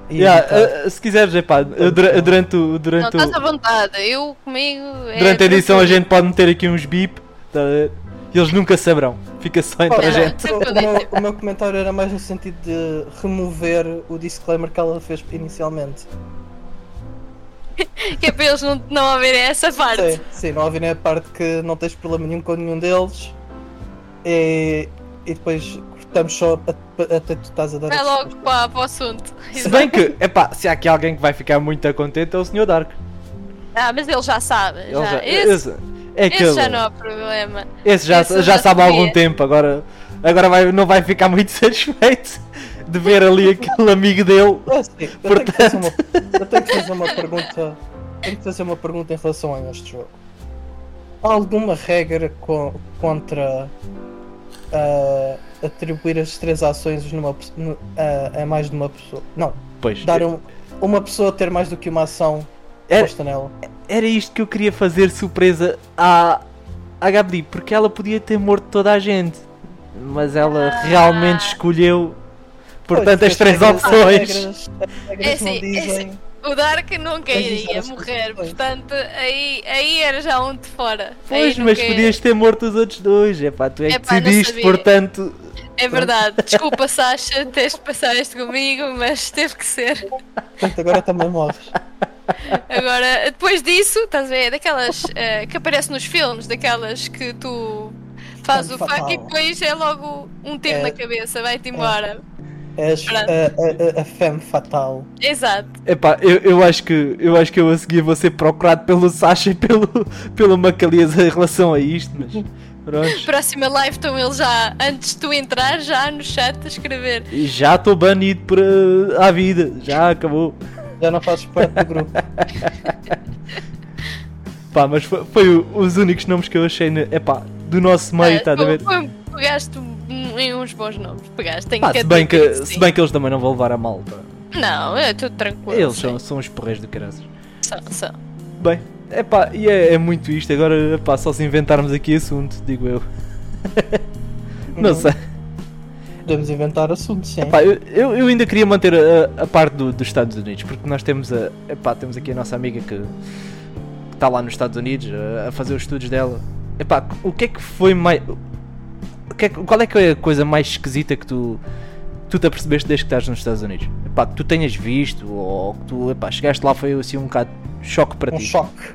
E Yeah, uh, se quiseres, epá, eu dura- durante, o- Não, durante, o- estás à vontade. Eu comigo. é durante a edição a gente pode meter aqui uns bip, ver? E eles nunca saberão, fica só entre a gente. Sempre o, meu, o meu comentário era mais no sentido de remover o disclaimer que ela fez inicialmente. Que é para eles não, não ouvirem essa parte. Sim, sim, não havia a parte que não tens problema nenhum com nenhum deles. E, e depois cortamos só a- até tu estás a dar Vai as logo para, para o assunto. Se bem que, epá, se há aqui alguém que vai ficar muito contente é o Sr. Dark. Ah, mas ele já sabe. Ele já. já, Esse, esse, é esse aquele, já não há problema. esse já, esse eu já já sabe há algum tempo, agora, agora vai, não vai ficar muito satisfeito de ver ali aquele amigo dele. Ah, sim, eu, tenho que fazer uma, eu tenho que fazer uma pergunta. Tenho que fazer uma pergunta em relação a este jogo. Há alguma regra co- contra ah, atribuir as três ações numa, a, a mais de uma pessoa? Não, Pois, dar um, uma pessoa ter mais do que uma ação Era- posta nela. era isto que eu queria fazer surpresa à, à Gabdi, porque ela podia ter morto toda a gente, mas ela Ah. realmente escolheu, portanto, Pois, as três as opções. regras- as regras É não assim, é dizem. O Dark nunca iria morrer, portanto, aí, aí era já um de fora. Pois, Aí mas nunca- podias ter morto os outros dois, epá, tu é que Epá, não decidiste, portanto, É verdade. Desculpa, Sasha, teres de passar isto comigo, mas teve que ser. Portanto, agora também morres. Agora, depois disso, estás a ver? Daquelas eh, que aparecem nos filmes, daquelas que tu fazes o fuck e depois é logo um tiro É. na cabeça, vai-te embora. És a, a, a, a femme fatal. Exato. Epá, eu, eu acho que eu acho que eu a seguir vou ser procurado pelo Sasha e pelo, pelo Macalias em relação a isto, mas pronto. Próxima live estão eles já, antes de tu entrar, já no chat a escrever. E já estou banido por uh, à vida, já acabou. Já não fazes parte do grupo. Pá, mas foi, foi os únicos nomes que eu achei, epá, do nosso meio, Ah, estás a ver? foi- Pegaste um- em uns bons nomes, pegaste. Tenho Pá, que se, bem que, se bem que eles também não vão levar a mal, pá. Não, é tudo tranquilo. Eles sim. são, são os porreiros de caras. São, são. Bem, epá, e é, é muito isto, agora epá, só se inventarmos aqui assunto, digo eu. Não Uhum. sei. Podemos inventar assuntos, sim. Epá, eu, eu, eu ainda queria manter a, a parte do- dos Estados Unidos, porque nós temos, a, epá, temos aqui a nossa amiga que está lá nos Estados Unidos a, a fazer os estudos dela. Epá, o que é que foi mais. Que é qual é que é a coisa mais esquisita que tu, tu te apercebeste desde que estás nos Estados Unidos? Epá, que tu tenhas visto ou que tu epá, chegaste lá foi assim um bocado choque para Um ti. choque.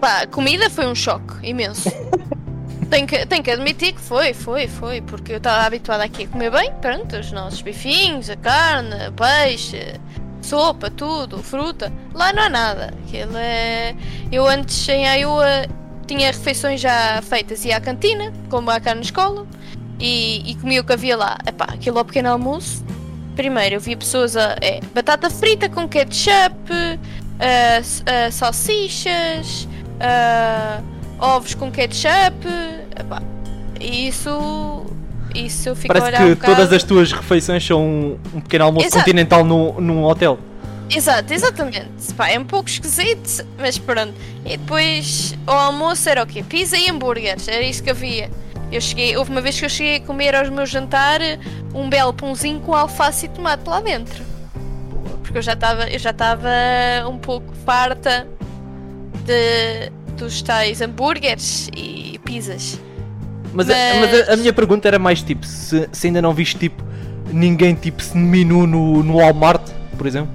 Pá, a comida foi um choque imenso. tenho, que, tenho que admitir que foi, foi, foi, porque eu estava habituada aqui a comer bem, pronto, os nossos bifinhos, a carne, o peixe, sopa, tudo, fruta. Lá não há nada. Aquilo é. Eu antes em Iowa tinha refeições já feitas, ia à cantina, como há cá na escola, e, e comia o que havia lá. Epá, aquilo ao pequeno almoço. Primeiro eu via pessoas a. É, batata frita com ketchup, s- ah, salsichas, ah, ovos com ketchup. Epá, e isso. Isso eu fico a Parece olhar que um bocado. todas as tuas refeições são um, um pequeno almoço Exato. continental num, num hotel. Exato, exatamente. Pá, é um pouco esquisito, mas pronto. E depois o almoço era o quê? Pizza e hambúrgueres, era isso que havia. Eu cheguei, houve uma vez que eu cheguei a comer aos meus jantar um belo pãozinho com alface e tomate lá dentro. Porque eu já estava, eu já estava um pouco farta de, dos tais hambúrgueres e pizzas. Mas, a- mas a, a minha pergunta era mais tipo, se, se ainda não viste tipo ninguém tipo seminu no, no Walmart, por exemplo.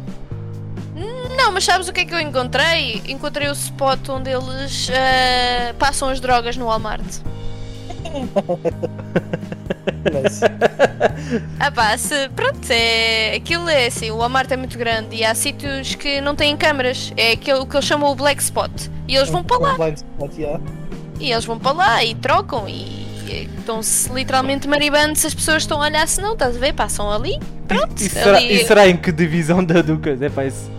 Não, mas sabes o que é que eu encontrei? Encontrei o spot onde eles ah, passam as drogas no Walmart. Ah pá, se, pronto, é, aquilo é assim, o Walmart é muito grande e há sítios que não têm câmaras, é aquilo o que eles chamam o black spot. E eles vão para lá, e eles vão para lá e trocam e, e estão-se literalmente maribando se as pessoas estão a olhar se não, estás a ver? Passam ali, pronto. E, e será, ali, e será em que divisão da Ducas? É pá, isso.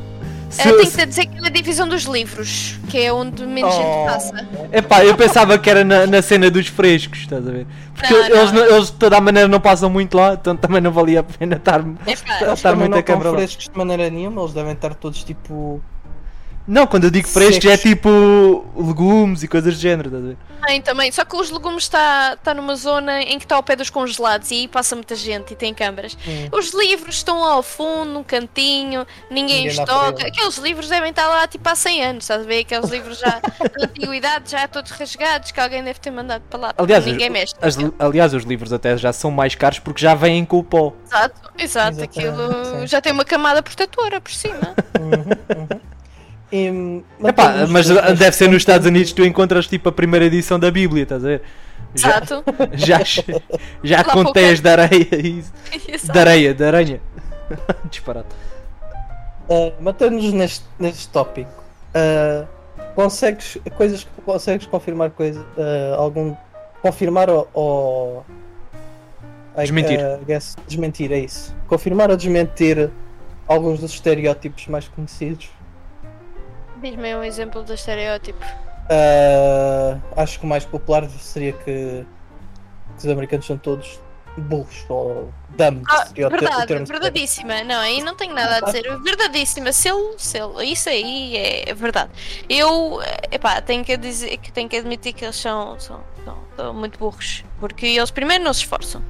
Se, Ah, tem que dizer que é na divisão dos livros, que é onde menos Oh. gente passa. Epá, eu pensava que era na, na cena dos frescos, estás a ver? Porque Não, eles, não. eles de toda a maneira não passam muito lá, então também não valia a pena estar. Eles Estar muito não a câmara lá. frescos de maneira nenhuma, eles devem estar todos tipo. Não, quando eu digo frescos é tipo legumes e coisas do género, estás a ver? Tem também, só que os legumes está tá numa zona em que está ao pé dos congelados e aí passa muita gente e tem câmaras. Hum. Os livros estão lá ao fundo, num cantinho, ninguém, Ninguém os toca. eles. Aqueles livros devem estar lá tipo há 100 anos, estás a ver? Aqueles livros já da antiguidade, já todos rasgados, que alguém deve ter mandado para lá. Aliás, ninguém os, mexe. as- aliás, os livros até já são mais caros porque já vêm com o pó. Exato, exato, Exatamente, aquilo sim. já tem uma camada protetora por cima. Uhum, uhum. E, Epá, mas deve ser nos Estados Unidos que tu encontras tipo a primeira edição da Bíblia, estás a ver? Já, Exato. já, já pouco. teias de areia e isso. De areia, de aranha. Disparado. Uh, Mantendo-nos neste, neste tópico, uh, consegues coisas consegues confirmar coisa, uh, algum confirmar ou, ou I- Desmentir. uh, guess, desmentir é isso. Confirmar ou desmentir alguns dos estereótipos mais conhecidos. Diz-me um exemplo do estereótipo. Uh, acho que o mais popular seria que, que os americanos são todos burros ou dumb. Ah, verdade, verdadíssima. Não, aí não tenho nada a dizer. Verdadíssima. Se ele, se ele, isso aí é verdade. Eu, epá, tenho que, dizer, que tenho que admitir que eles são, são, são, são muito burros. Porque eles primeiro não se esforçam.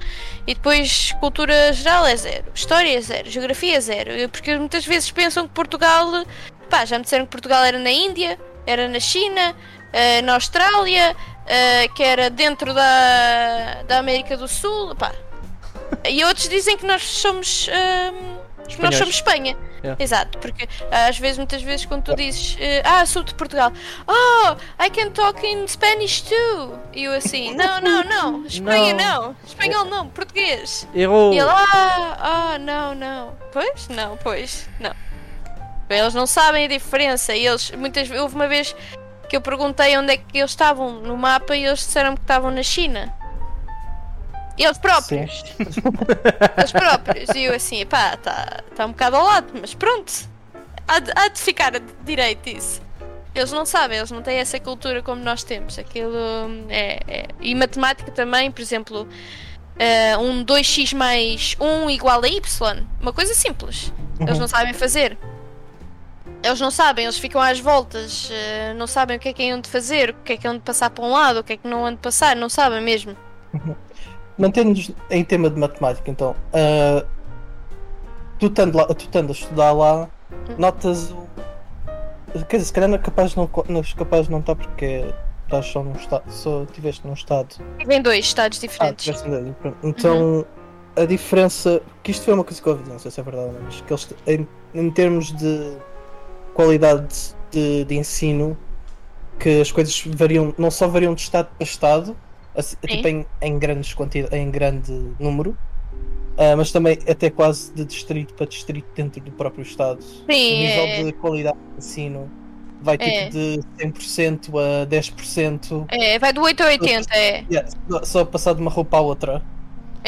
E depois cultura geral é zero. História é zero. Geografia é zero. Porque muitas vezes pensam que Portugal. Pá, já me disseram que Portugal era na Índia, era na China, eh, na Austrália, eh, que era dentro da, da América do Sul. Pá, e outros dizem que nós somos. que nós somos Espanha. Yeah. Exato, porque às vezes, muitas vezes, quando tu dizes eh, Ah, sou de Portugal, Oh, I can talk in Spanish too. E eu assim, não, não, não, Espanha Não. não, espanhol não, português. Errou! E ele, ah, ah, não, não. Pois, não, pois, não. Eles não sabem a diferença. E eles, muitas houve uma vez que eu perguntei onde é que eles estavam no mapa e eles disseram que estavam na China. Eles próprios. Eles próprios. E eu assim, pá, está tá um bocado ao lado, mas pronto. Há de, há de ficar direito isso. Eles não sabem, eles não têm essa cultura como nós temos. Aquilo é. é- E matemática também, por exemplo, eh, um 2x mais 1 igual a y. Uma coisa simples. Eles não sabem fazer. Eles não sabem, eles ficam às voltas, eh, não sabem o que é que é onde fazer, o que é que é onde passar para um lado, o que é que não onde passar, não sabem mesmo. Mantendo-nos em tema de matemática, então, ah, tu, estando lá, tu estando a estudar lá, notas o. Quer dizer, se calhar não é capaz de não, não, capaz de não estar porque estás só num estado, só estiveste num estado. Vem dois estados Ah, diferentes. estado, pronto. Então, a diferença. Que isto foi uma coisa que eu ouvi, não sei se é verdade ou não, mas que eles, em, em termos de qualidade de, de ensino, que as coisas variam, não só variam de estado para estado, assim, tipo em, em, grandes quantidade, em grande número, ah, mas também até quase de distrito para distrito dentro do próprio estado. o Sim, nível é, de qualidade de ensino vai tipo É. de 100% a 10%. é, vai do 8 a 80, é. Yeah, só- só passar de uma roupa à outra.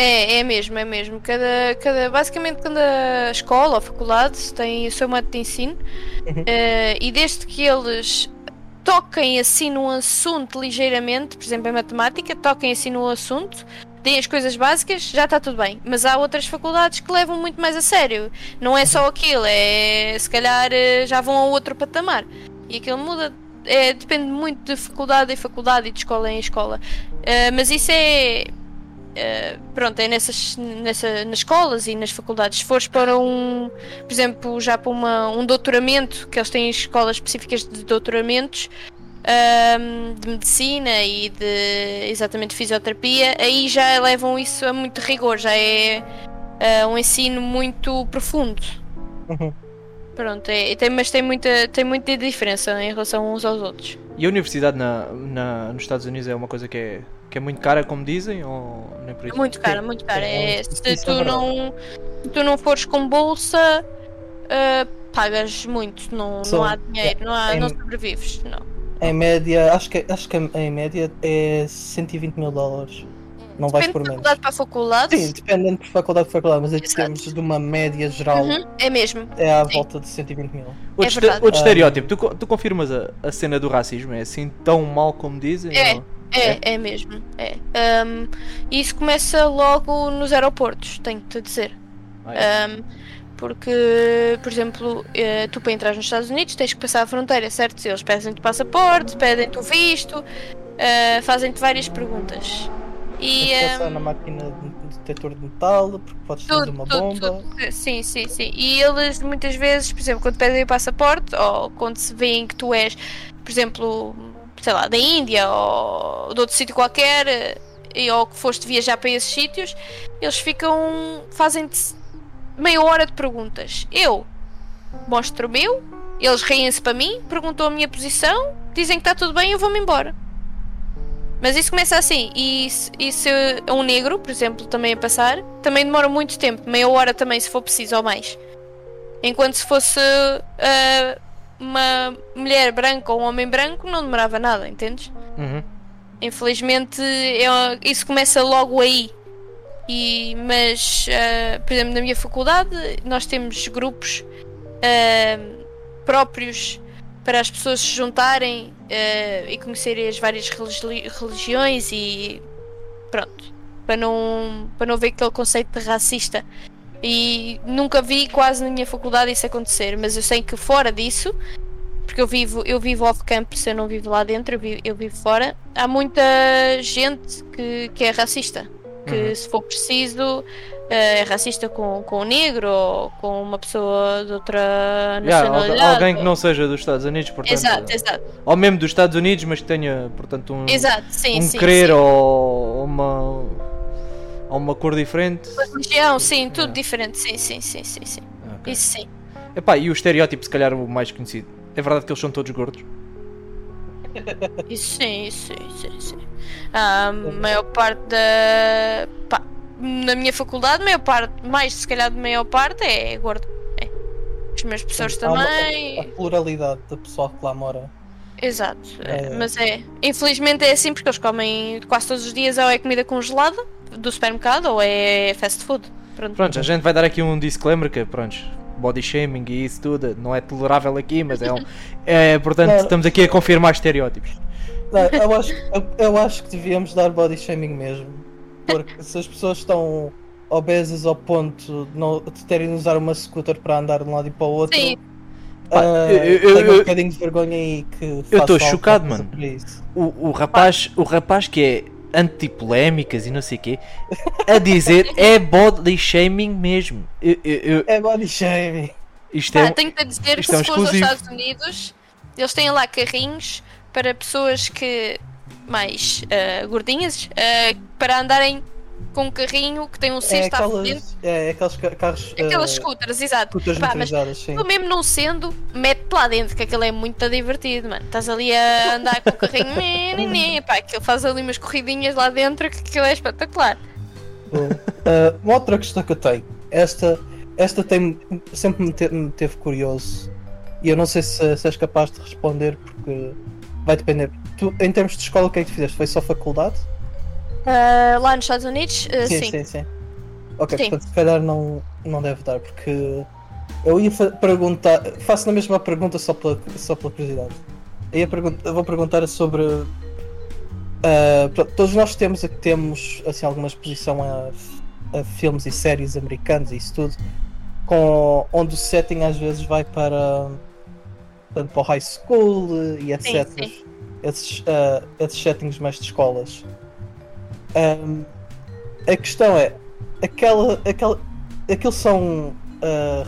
É, é mesmo, é mesmo. Cada, cada, basicamente, cada escola ou faculdade tem o seu método de ensino Uhum. eh, e desde que eles toquem assim num assunto ligeiramente, por exemplo, em matemática, toquem assim num assunto, deem as coisas básicas, já está tudo bem. Mas há outras faculdades que levam muito mais a sério. Não é só aquilo, é se calhar eh, já vão a outro patamar. E aquilo muda. É, depende muito de faculdade em faculdade e de escola em escola. Eh, mas isso é. Eh, pronto, é nessas, nessa, nas escolas e nas faculdades. Se fores para um, por exemplo, já para uma, um doutoramento, que eles têm escolas específicas de doutoramentos, ahm, de medicina e de exatamente fisioterapia, aí já levam isso a muito rigor, já é ah, um ensino muito profundo. Uhum. Pronto, é, tem, mas tem muita, tem muita diferença em relação uns aos outros. E a universidade na, na- nos Estados Unidos é uma coisa que é, que é muito cara, como dizem? Ou nem por isso? Muito cara, muito cara. É, se, é tu não, se tu não fores com bolsa, ah, pagas muito, não, Só- não há dinheiro, não, há, em- não sobrevives. Não. Em média, acho que, acho que em média é 120 mil dólares. Não vais por de menos. faculdade para faculdade. Sim, dependendo de faculdade para faculdade, mas Exato. termos de uma média geral, Uhum, é mesmo. é à sim. volta de 120 mil. Outro, É verdade. outro estereótipo, tu, tu confirmas a, a cena do racismo? É assim tão mal como dizem? É. ou- É, é mesmo. É. E isso começa logo nos aeroportos, tenho-te a dizer. Ah, é. Ahm, porque, por exemplo, eh, tu para entrar nos Estados Unidos tens que passar a fronteira, certo? Eles pedem-te o passaporte, pedem-te o visto, eh, fazem-te várias perguntas. E Tens passar ahm, na máquina de detector de metal, porque podes tudo, uma tudo, bomba. tudo. Sim, sim, sim. E eles muitas vezes, por exemplo, quando pedem o passaporte ou quando se veem que tu és, por exemplo, sei lá, da Índia ou de outro sítio qualquer, eh, e, ou que foste viajar para esses sítios, eles ficam. fazem-te meia hora de perguntas. Eu mostro o meu, eles riem-se para mim, perguntam a minha posição, dizem que está tudo bem e eu vou-me embora. Mas isso começa assim, e e é um negro, por exemplo, também a passar, também demora muito tempo, meia hora também, se for preciso, ou mais. Enquanto se fosse ah, uma mulher branca ou um homem branco, não demorava nada, entendes? Uhum. Infelizmente, é- isso começa logo aí. E, mas, ah, por exemplo, na minha faculdade, nós temos grupos ah, próprios para as pessoas se juntarem ah, e conhecerem as várias religi- religiões e pronto, para não, para não ver aquele conceito de racista. E nunca vi quase na minha faculdade isso acontecer, mas eu sei que fora disso, porque eu vivo, eu vivo off-campus, eu não vivo lá dentro, eu vivo, eu vivo fora, há muita gente que, que é racista. Que Uhum. se for preciso eh, é racista com, com o negro ou com uma pessoa de outra Yeah, nacionalidade. alguém que não seja dos Estados Unidos, portanto. Exato, exato. Ou mesmo dos Estados Unidos, mas que tenha, portanto, um, Exato, sim, um sim. querer sim. ou uma, ou uma cor diferente. Uma religião, sim, tudo Yeah. diferente, sim, sim, sim, sim, sim. Ok. Isso sim. Epá, e o estereótipo, se calhar, o mais conhecido. É verdade que eles são todos gordos. Isso sim, isso sim, sim, sim. A maior parte da. pá, na minha faculdade, a maior parte, mais se calhar de maior parte é gordo. É. Os meus professores Há uma- também. A pluralidade do pessoal que lá mora. Exato. é. Mas é. Infelizmente é assim porque eles comem quase todos os dias ou é comida congelada do supermercado ou é fast food. Pronto. Pronto, a gente vai dar aqui um disclaimer que, pronto, body shaming e isso tudo não é tolerável aqui, mas é um. É, portanto, Claro. estamos aqui a confirmar estereótipos. Não, eu, acho, eu, eu acho que devíamos dar body shaming mesmo. Porque se as pessoas estão obesas ao ponto de, não, de terem de usar uma scooter para andar de um lado e para o outro, Sim. Pá, ah, eu- eu- tenho um bocadinho de vergonha aí que Eu estou chocado, mano. O, o, rapaz, o rapaz que é anti-polémicas e não sei o quê, a dizer é body shaming mesmo. Eu- eu- eu- É body shaming. isto Pá, é. tenho que dizer que isto é um se fores aos. Estados Unidos, eles têm lá carrinhos para pessoas que mais ah, gordinhas ah, para andarem com um carrinho que tem um É cesto à frente. aquelas, é aqueles ca- carros. Aquelas eh, scooters, exato. scooters Pá, mas sim. tu mesmo não sendo, mete-te lá dentro, que aquilo é muito divertido, mano. Estás ali a andar com o carrinho, né, né, né, pá, aquilo faz ali umas corridinhas lá dentro, que aquilo é espetacular. Uh, uma outra questão que eu tenho, esta, esta tem, sempre me, te- me teve curioso e eu não sei se, se és capaz de responder porque vai depender. Tu, em termos de escola, o que é que tu fizeste? Foi só faculdade? Ah, lá nos Estados Unidos, ah, sim. sim, sim. Ok, Sim. portanto, se calhar não, não deve dar porque eu ia perguntar, faço na mesma pergunta só pela, só pela curiosidade. Eu ia pergun- eu vou perguntar sobre. ah, pronto, todos nós temos, temos assim, alguma exposição a, a filmes e séries americanos e isso tudo, com, onde o setting às vezes vai para, portanto, para o high school e etc. sim. Esses, ah, esses settings mais de escolas. Ahm, a questão é, aquela, aquela, aquilo são ah,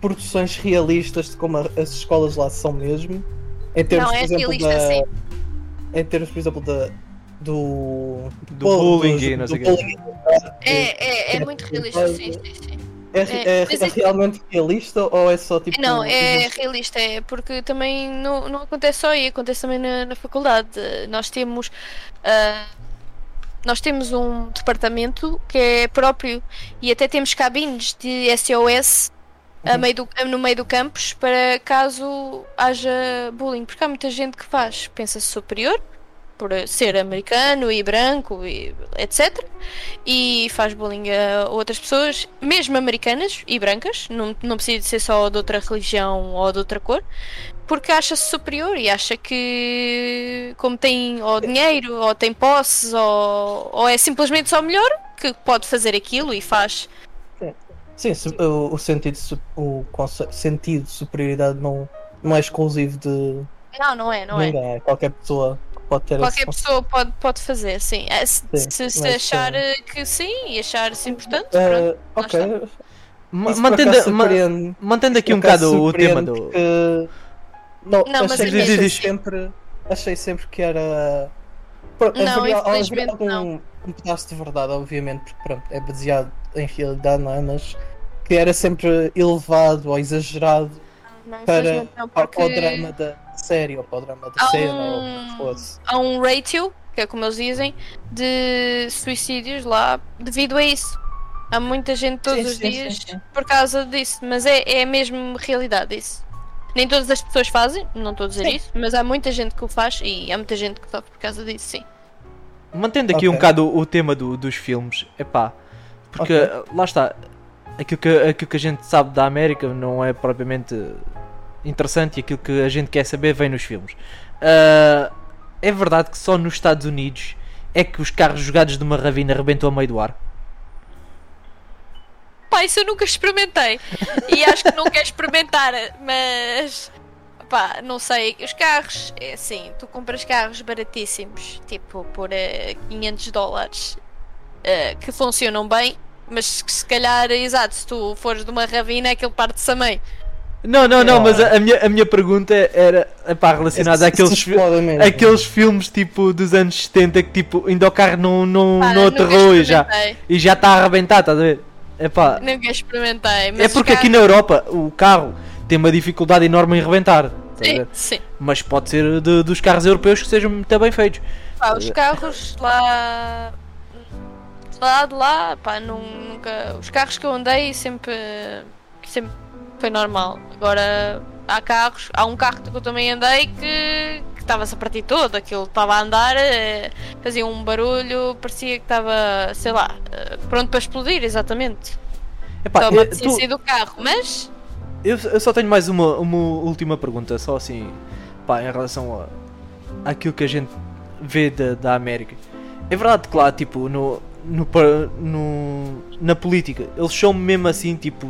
produções realistas de como a- as escolas lá são mesmo, Em termos, Não, é por exemplo, realista, da, sim. em termos, por exemplo, da, do, Do bullying e não sei o quê. bullying, É, é, é é muito realista, sim, sim, sim. É, É, é- é é- realmente realista ou é só tipo. Não, é existe- realista, é porque também não, não acontece só aí, acontece também na, na faculdade. Nós temos ah, nós temos um departamento que é próprio e até temos cabines de SOS Uhum. meio do- no meio do campus para caso haja bullying, porque há muita gente que faz, pensa-se superior por ser americano e branco e etc. E faz bullying a outras pessoas, mesmo americanas e brancas, não, não precisa de ser só de outra religião ou de outra cor, porque acha-se superior e acha que, como tem ou dinheiro, ou tem posses, ou, ou é simplesmente só melhor, que pode fazer aquilo e faz. Sim, su- o, o sentido, o conce- sentido de superioridade não, não é exclusivo de Não, não é, não é. ninguém. É qualquer pessoa pode ter Qualquer esse pessoa pode, pode fazer, sim. É, Se, Sim, se, se achar eh, que sim e achar-se importante, pronto. ok. Mantendo, mantendo aqui um bocado o tema do. que- Não, Não, mas achei, é achei mesmo. sempre, achei sempre que era. Pronto, Não, haveria- haveria infelizmente algum não. um pedaço de verdade, obviamente, porque pronto, é baseado em realidade, não é? Mas que era sempre elevado ou exagerado não, para, não, porque o drama da série ou para o drama da há cena um- ou o que fosse. há um ratio, que é como eles dizem, de suicídios lá devido a isso. Há muita gente todos Sim, os sim, dias sim. por causa disso, mas é, é mesmo realidade isso. Nem todas as pessoas fazem, não estou a dizer Sim. isso, mas há muita gente que o faz e há muita gente que sofre por causa disso, sim. Mantendo aqui um Ok. bocado o, o tema do- dos filmes, epá, porque Ok. lá está, aquilo que, aquilo que a gente sabe da América não é propriamente interessante e aquilo que a gente quer saber vem nos filmes. Ah, é verdade que só nos Estados Unidos é que os carros jogados de uma ravina arrebentam a meio do ar. Pá, isso eu nunca experimentei. E acho que não quero experimentar, mas. Pá, não sei. Os carros, é assim, tu compras carros baratíssimos, tipo por eh, 500 dólares, eh, que funcionam bem, mas que se calhar, exato, se tu fores de uma ravina, aquilo parte-se a meio. Não, não, não, Ah. mas a, a minha, a minha pergunta era epá, relacionada Esse- àqueles, aqueles filmes tipo dos anos 70 que tipo ainda o carro não, não, Pá, não aterrou e já e já está a arrebentar, estás a ver? Epá, experimentei. Mas é os porque aqui na Europa o carro tem uma dificuldade enorme em rebentar, a Sim, sim. mas pode ser de- dos carros europeus que sejam muito bem feitos. Pá, os carros lá. Lá de lá, pá, nun- nunca. Os carros que eu andei sempre. sempre foi normal. Agora há carros. Há um carro que eu também andei que. Que estava-se a partir todo. Aquilo estava a andar, eh, fazia um barulho, parecia que estava, sei lá, eh, pronto para explodir, exatamente. Epá, eu, uma tu- do carro, mas. eu- eu só tenho mais uma, uma última pergunta, só assim, pá, em relação a, àquilo que a gente vê da, da América. É verdade que lá, tipo, no, no, no- na política, eles são mesmo assim, tipo,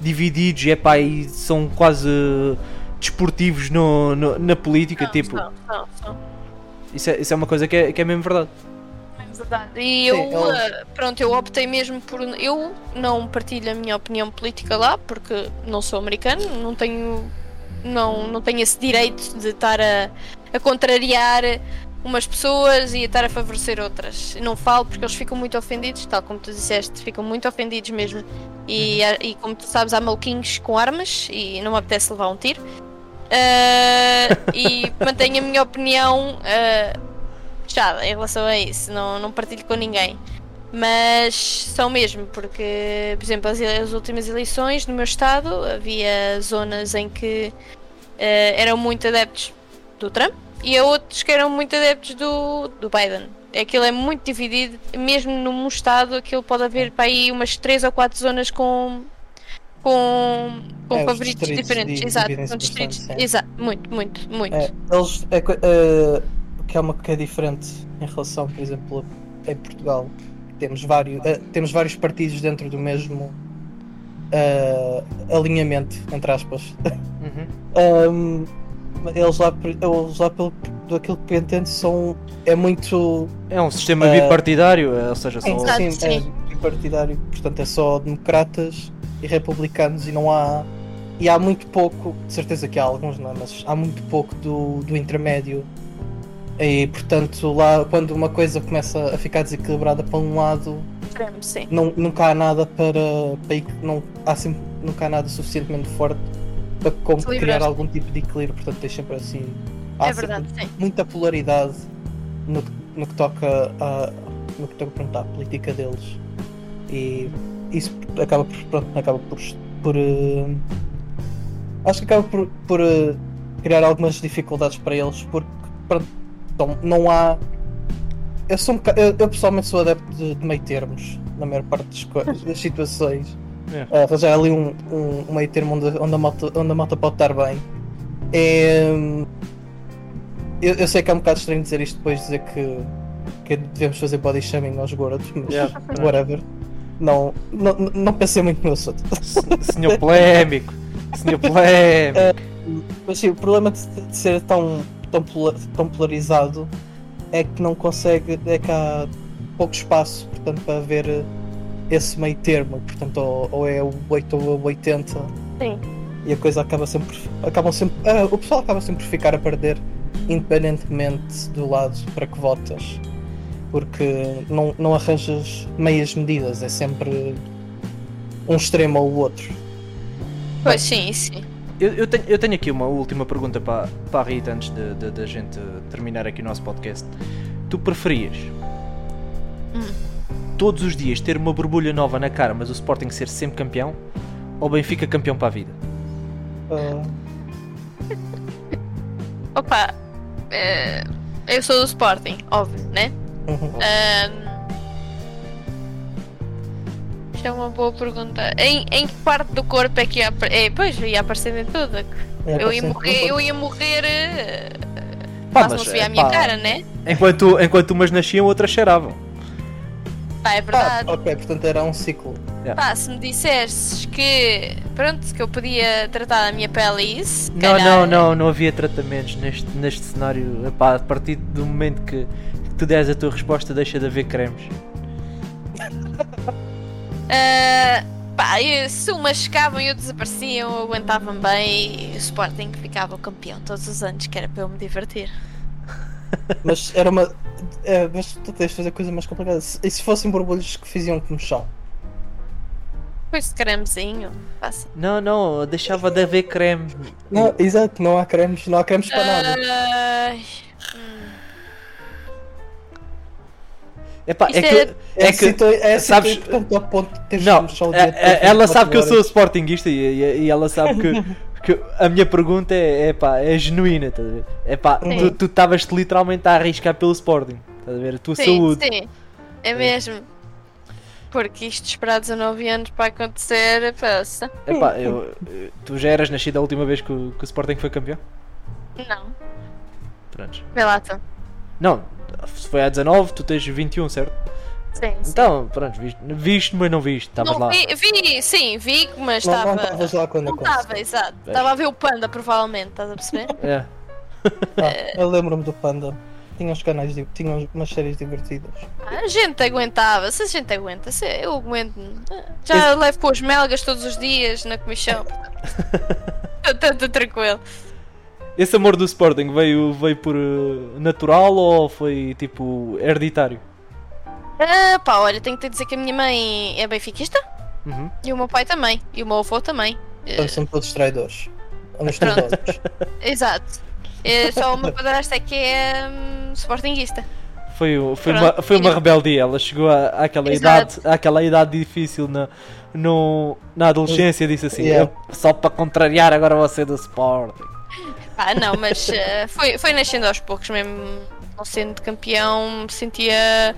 divididos, é pá, e são quase desportivos no, no- na política, Não, tipo, não, não, não. isso é, isso é uma coisa que é, que é mesmo verdade. É verdade. E eu, eles- eh, pronto, eu optei mesmo por. Eu não partilho a minha opinião política lá, porque não sou americano, não tenho. Não, não tenho esse direito de estar a, a contrariar umas pessoas e a estar a favorecer outras. Não falo porque eles ficam muito ofendidos, tal como tu disseste, ficam muito ofendidos mesmo. E, há- e como tu sabes, há maluquinhos com armas e não me apetece levar um tiro. Eh, e mantenho a minha opinião fechada em relação a isso, não, não partilho com ninguém. Mas são mesmo, porque, por exemplo, as, as últimas eleições no meu estado havia zonas em que eh, eram muito adeptos do Trump e há outros que eram muito adeptos do, do Biden. Aquilo é muito dividido, mesmo num estado, aquilo pode haver para aí umas 3 ou 4 zonas com. Com, com É, os favoritos distritos diferentes, di- exato. Com distritos, sim. exato, muito, muito, muito. É, eles, é, é, que é uma que é diferente em relação, por exemplo, em Portugal. Temos vários, é, temos vários partidos dentro do mesmo é, alinhamento, entre aspas. Um, eles lá, eles lá pelo do aquilo que eu entendo, são. É muito. É um sistema Eh, bipartidário, é, ou seja, só, Exato. sim, sim. é bipartidário. Portanto, é só democratas e republicanos e não há e há muito pouco, de certeza que há alguns, não é? mas há muito pouco do, do intermédio. E portanto, lá quando uma coisa começa a ficar desequilibrada para um lado, sim. não, nunca há nada para, para não há sempre, nunca há nada suficientemente forte para como criar algum tipo de equilíbrio, portanto tens sempre assim há É sempre verdade, sim. muita polaridade no, que- no que toca a no que toca pronto, à política deles e isso acaba por pronto, acaba por, por eh, acho que acaba por, por eh, criar algumas dificuldades para eles porque pronto, então, não há eu, sou um boca- eu, eu pessoalmente sou adepto de, de meio termos na maior parte das, coisas, das situações É. Ah, arranjar ali um, um, um meio termo onde, onde, a malta, onde a malta pode estar bem É, eu, eu sei que é um bocado estranho dizer isto depois de dizer que, que devemos fazer body shaming aos gordos, mas Yeah. whatever. Não, não, não pensei muito no assunto. Senhor polémico. Senhor polémico. Mas sim, o problema de, ser tão, tão, pola- tão polarizado é que não consegue, é que há pouco espaço portanto, para haver esse meio termo. Portanto, ou, ou é o 8 ou o 80 Sim. e a coisa acaba sempre. Acabam sempre ah, o pessoal acaba sempre por ficar a perder, independentemente do lado para que votas. Porque não, não arranjas meias medidas, é sempre um extremo ou o outro. Pois sim, sim. Eu, eu tenho, eu tenho aqui uma última pergunta para, para a Rita antes de, de, de a gente terminar aqui o nosso podcast. Tu preferias Hum. todos os dias ter uma borbulha nova na cara, mas o Sporting ser sempre campeão? Ou Benfica campeão para a vida? Ah, Opa, eh, eu sou do Sporting, óbvio, né? Uhum. Ahm, Isto é uma boa pergunta. Em, em que parte do corpo é que ia aparecer? É, pois, ia aparecer em tudo. É, Eu ia morrer, eu ia morrer. eh, Pá, Mas não se a minha pá, cara, né? Enquanto, enquanto umas nasciam, outras cheiravam. Pá, é Ah, verdade. ok, portanto era um ciclo. Pá, se me dissesses que. Pronto, que eu podia tratar da minha pele e isso. Não, calhar- não, não, não havia tratamentos neste, neste cenário. Epá, a partir do momento que tu deres a tua resposta, deixa de haver cremes. Ah, pá, eu- se umas chegavam e outras desapareciam, eu aguentava-me bem e o Sporting ficava o campeão todos os anos, que era para eu me divertir. Mas era uma. É, mas tu tens de fazer coisa mais complicada. E se fossem borbulhos que faziam como chão? Depois de cremezinho, passa. Não, não, deixava de haver creme. Não, exato, não há cremes, não há cremes para nada. Ai, Epá, é Isto que, é- é que é sabes- que, portanto, ao ponto de teres Não, chão o dia ela 24 sabe que eu sou sportinguista e, e- e ela sabe que, que a minha pergunta é, é, pá, é genuína, estás a ver? É pá, Sim. tu tu estavas-te literalmente a arriscar pelo Sporting, estás a ver? A tua sim, saúde. sim, é mesmo. Porque isto esperar 19 anos para acontecer, passa. Epá, eu, eu- tu já eras nascido a última vez que o, que o Sporting foi campeão? Não, Prontos. vê lá tu. Não, se foi há 19, tu tens 21, certo? Sim, sim. Então, pronto, viste, viste mas não viste, estavas lá. vi, vi, sim, vi, mas Não, não estava. estavas lá quando Não estava, exato. Estava a ver o panda, provavelmente, estás a perceber? É. Ah, eu lembro-me do Panda. Tinha uns canais, tinha umas séries divertidas. A gente aguentava, se a gente aguenta, se eu aguento. Já levo com os melgas todos os dias na comissão. Tanto tranquilo. Esse amor do Sporting veio, veio por eh, natural ou foi tipo hereditário? Ah, pá, olha, tenho que te dizer que a minha mãe é benfiquista Uhum. e o meu pai também. E o meu avô também. Então são todos traidores. Vamos todos. Exato. É, só o meu padrasto é que é hum, sportinguista. Foi, foi, Pronto. uma, foi uma rebeldia, ela chegou à, àquela, Exato. idade, àquela idade difícil na, no, na adolescência e disse assim: Yeah. "Eu, só para contrariar, agora você do Sporting. Ah, não, mas eh, foi, foi nascendo aos poucos mesmo. Não sendo campeão, sentia.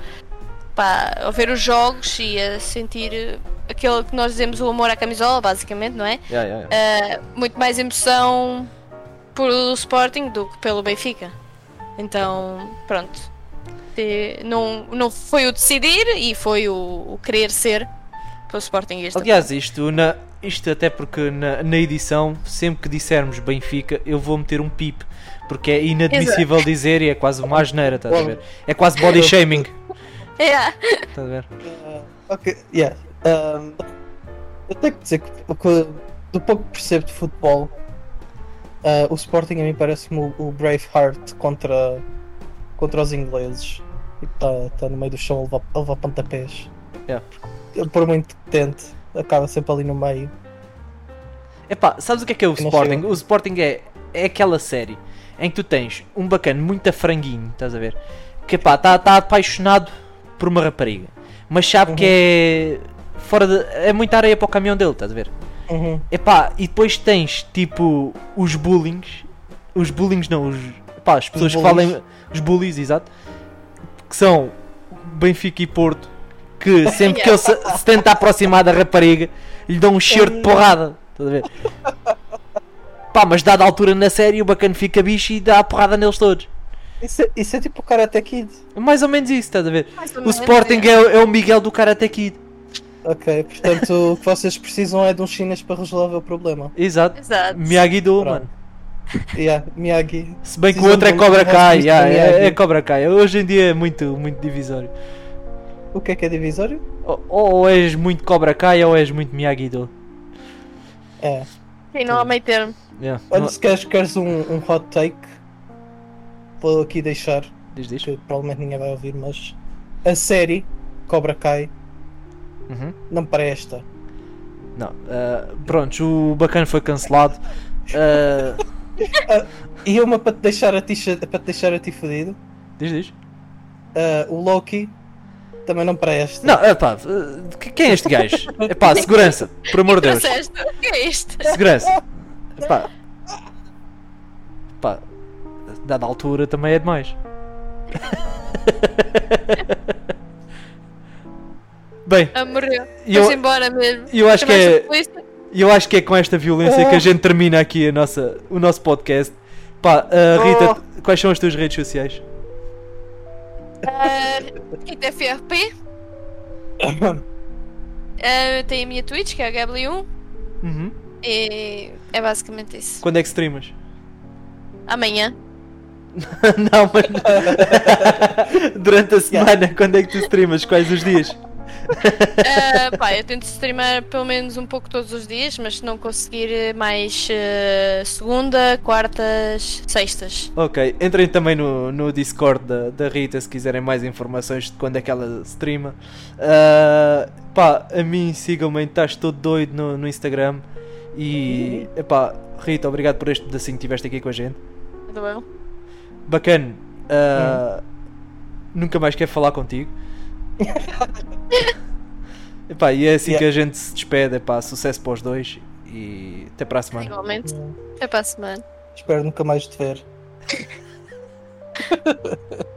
pá, a ver os jogos e a sentir aquele que nós dizemos o amor à camisola, basicamente, não é? Yeah, yeah, yeah. Eh, muito mais emoção pelo Sporting do que pelo Benfica. Então, pronto. Eh, Não, não foi o decidir e foi o, o querer ser pelo Sportingista. Aliás, isto, na, isto até porque na, na edição, sempre que dissermos Benfica, eu vou meter um pip. Porque é inadmissível dizer e é quase uma asneira, estás a ver? É quase body shaming. Yeah. Estás a ver? Ah, ok, yeah. Um, eu tenho que dizer que, que do pouco que percebo de futebol, ah, o Sporting a mim parece-me o, o Braveheart contra, contra os ingleses. Está tá no meio do chão a levar, a levar pontapés. Yeah. Por muito que tente, acaba sempre ali no meio. Epá, sabes o que é que é o Eu Sporting? O Sporting é, é aquela série em que tu tens um bacana muito a franguinho, estás a ver? Que pá, está tá apaixonado por uma rapariga, mas sabe que é fora de, é muita areia para o caminhão dele, estás a ver? Uhum. Epá, e depois tens tipo os bullings, os bullings não, os, epá, as pessoas que bullies. falem, os bullies, exato, que são Benfica e Porto, que sempre que ele se, se tenta aproximar da rapariga, lhe dão um cheiro de porrada, estás a ver? Pá, mas dada a altura na série, o bacana fica bicho e dá a porrada neles todos. Isso, é, isso é tipo o Karate Kid. É Mais ou menos isso, estás a ver? O Sporting é. é, o- é o Miguel do Karate Kid. Ok, portanto o que vocês precisam é de um chinês para resolver o problema. Exato. Exato. Miyagi-Do, mano. Yeah, Miyagi. Se bem que o outro é Cobra Kai, yeah, é, é Cobra Kai. Hoje em dia é muito, muito divisório. O que é que é divisório? Ou, ou és muito Cobra Kai ou és muito Miyagi-Do. É. Sim, não há meio termo. Yeah. Olha, Não- se queres, queres um, um hot take, vou aqui deixar, Diz, diz. que provavelmente ninguém vai ouvir, mas a série Cobra Kai Uhum. não presta. Não. ah, pronto, o bacana foi cancelado. Ah, E uma para te deixar a ti, para te deixar a ti fodido, diz, diz. ah, o Loki também não presta. Não, é pá, quem é este gajo? É pá, segurança, por amor de Deus. O que é isto? Segurança. Pá. Pá. Dada a altura também é demais. Bem, Ah, morreu. E eu- embora mesmo. eu acho que é-? E eu acho que é com esta violência que a gente termina aqui a nossa, o nosso podcast. Pá, ah, Rita, quais são as tuas redes sociais? Ah, Rita FRP. Ah, tem a minha Twitch, que é a Gably1. Uhum. E é basicamente isso. Quando é que streamas? Amanhã. Não, mas durante a semana, quando é que tu streamas? Quais os dias? Ah, pá, eu tento streamar pelo menos um pouco todos os dias, mas se não conseguir eh, mais eh, segunda, quartas, sextas. Ok, entrem também no, no Discord da, da Rita se quiserem mais informações de quando é que ela streama. Ah, pá, a mim sigam-me, estás todo doido no, no Instagram. E epá, Rita, obrigado por este pedacinho que estiveste aqui com a gente. Tudo bem? Bacana. ah, Nunca mais quero falar contigo. epá, e é assim Yeah. que a gente se despede. Epá, sucesso para os dois e até para a semana. Igualmente. Até para a semana. Espero nunca mais te ver.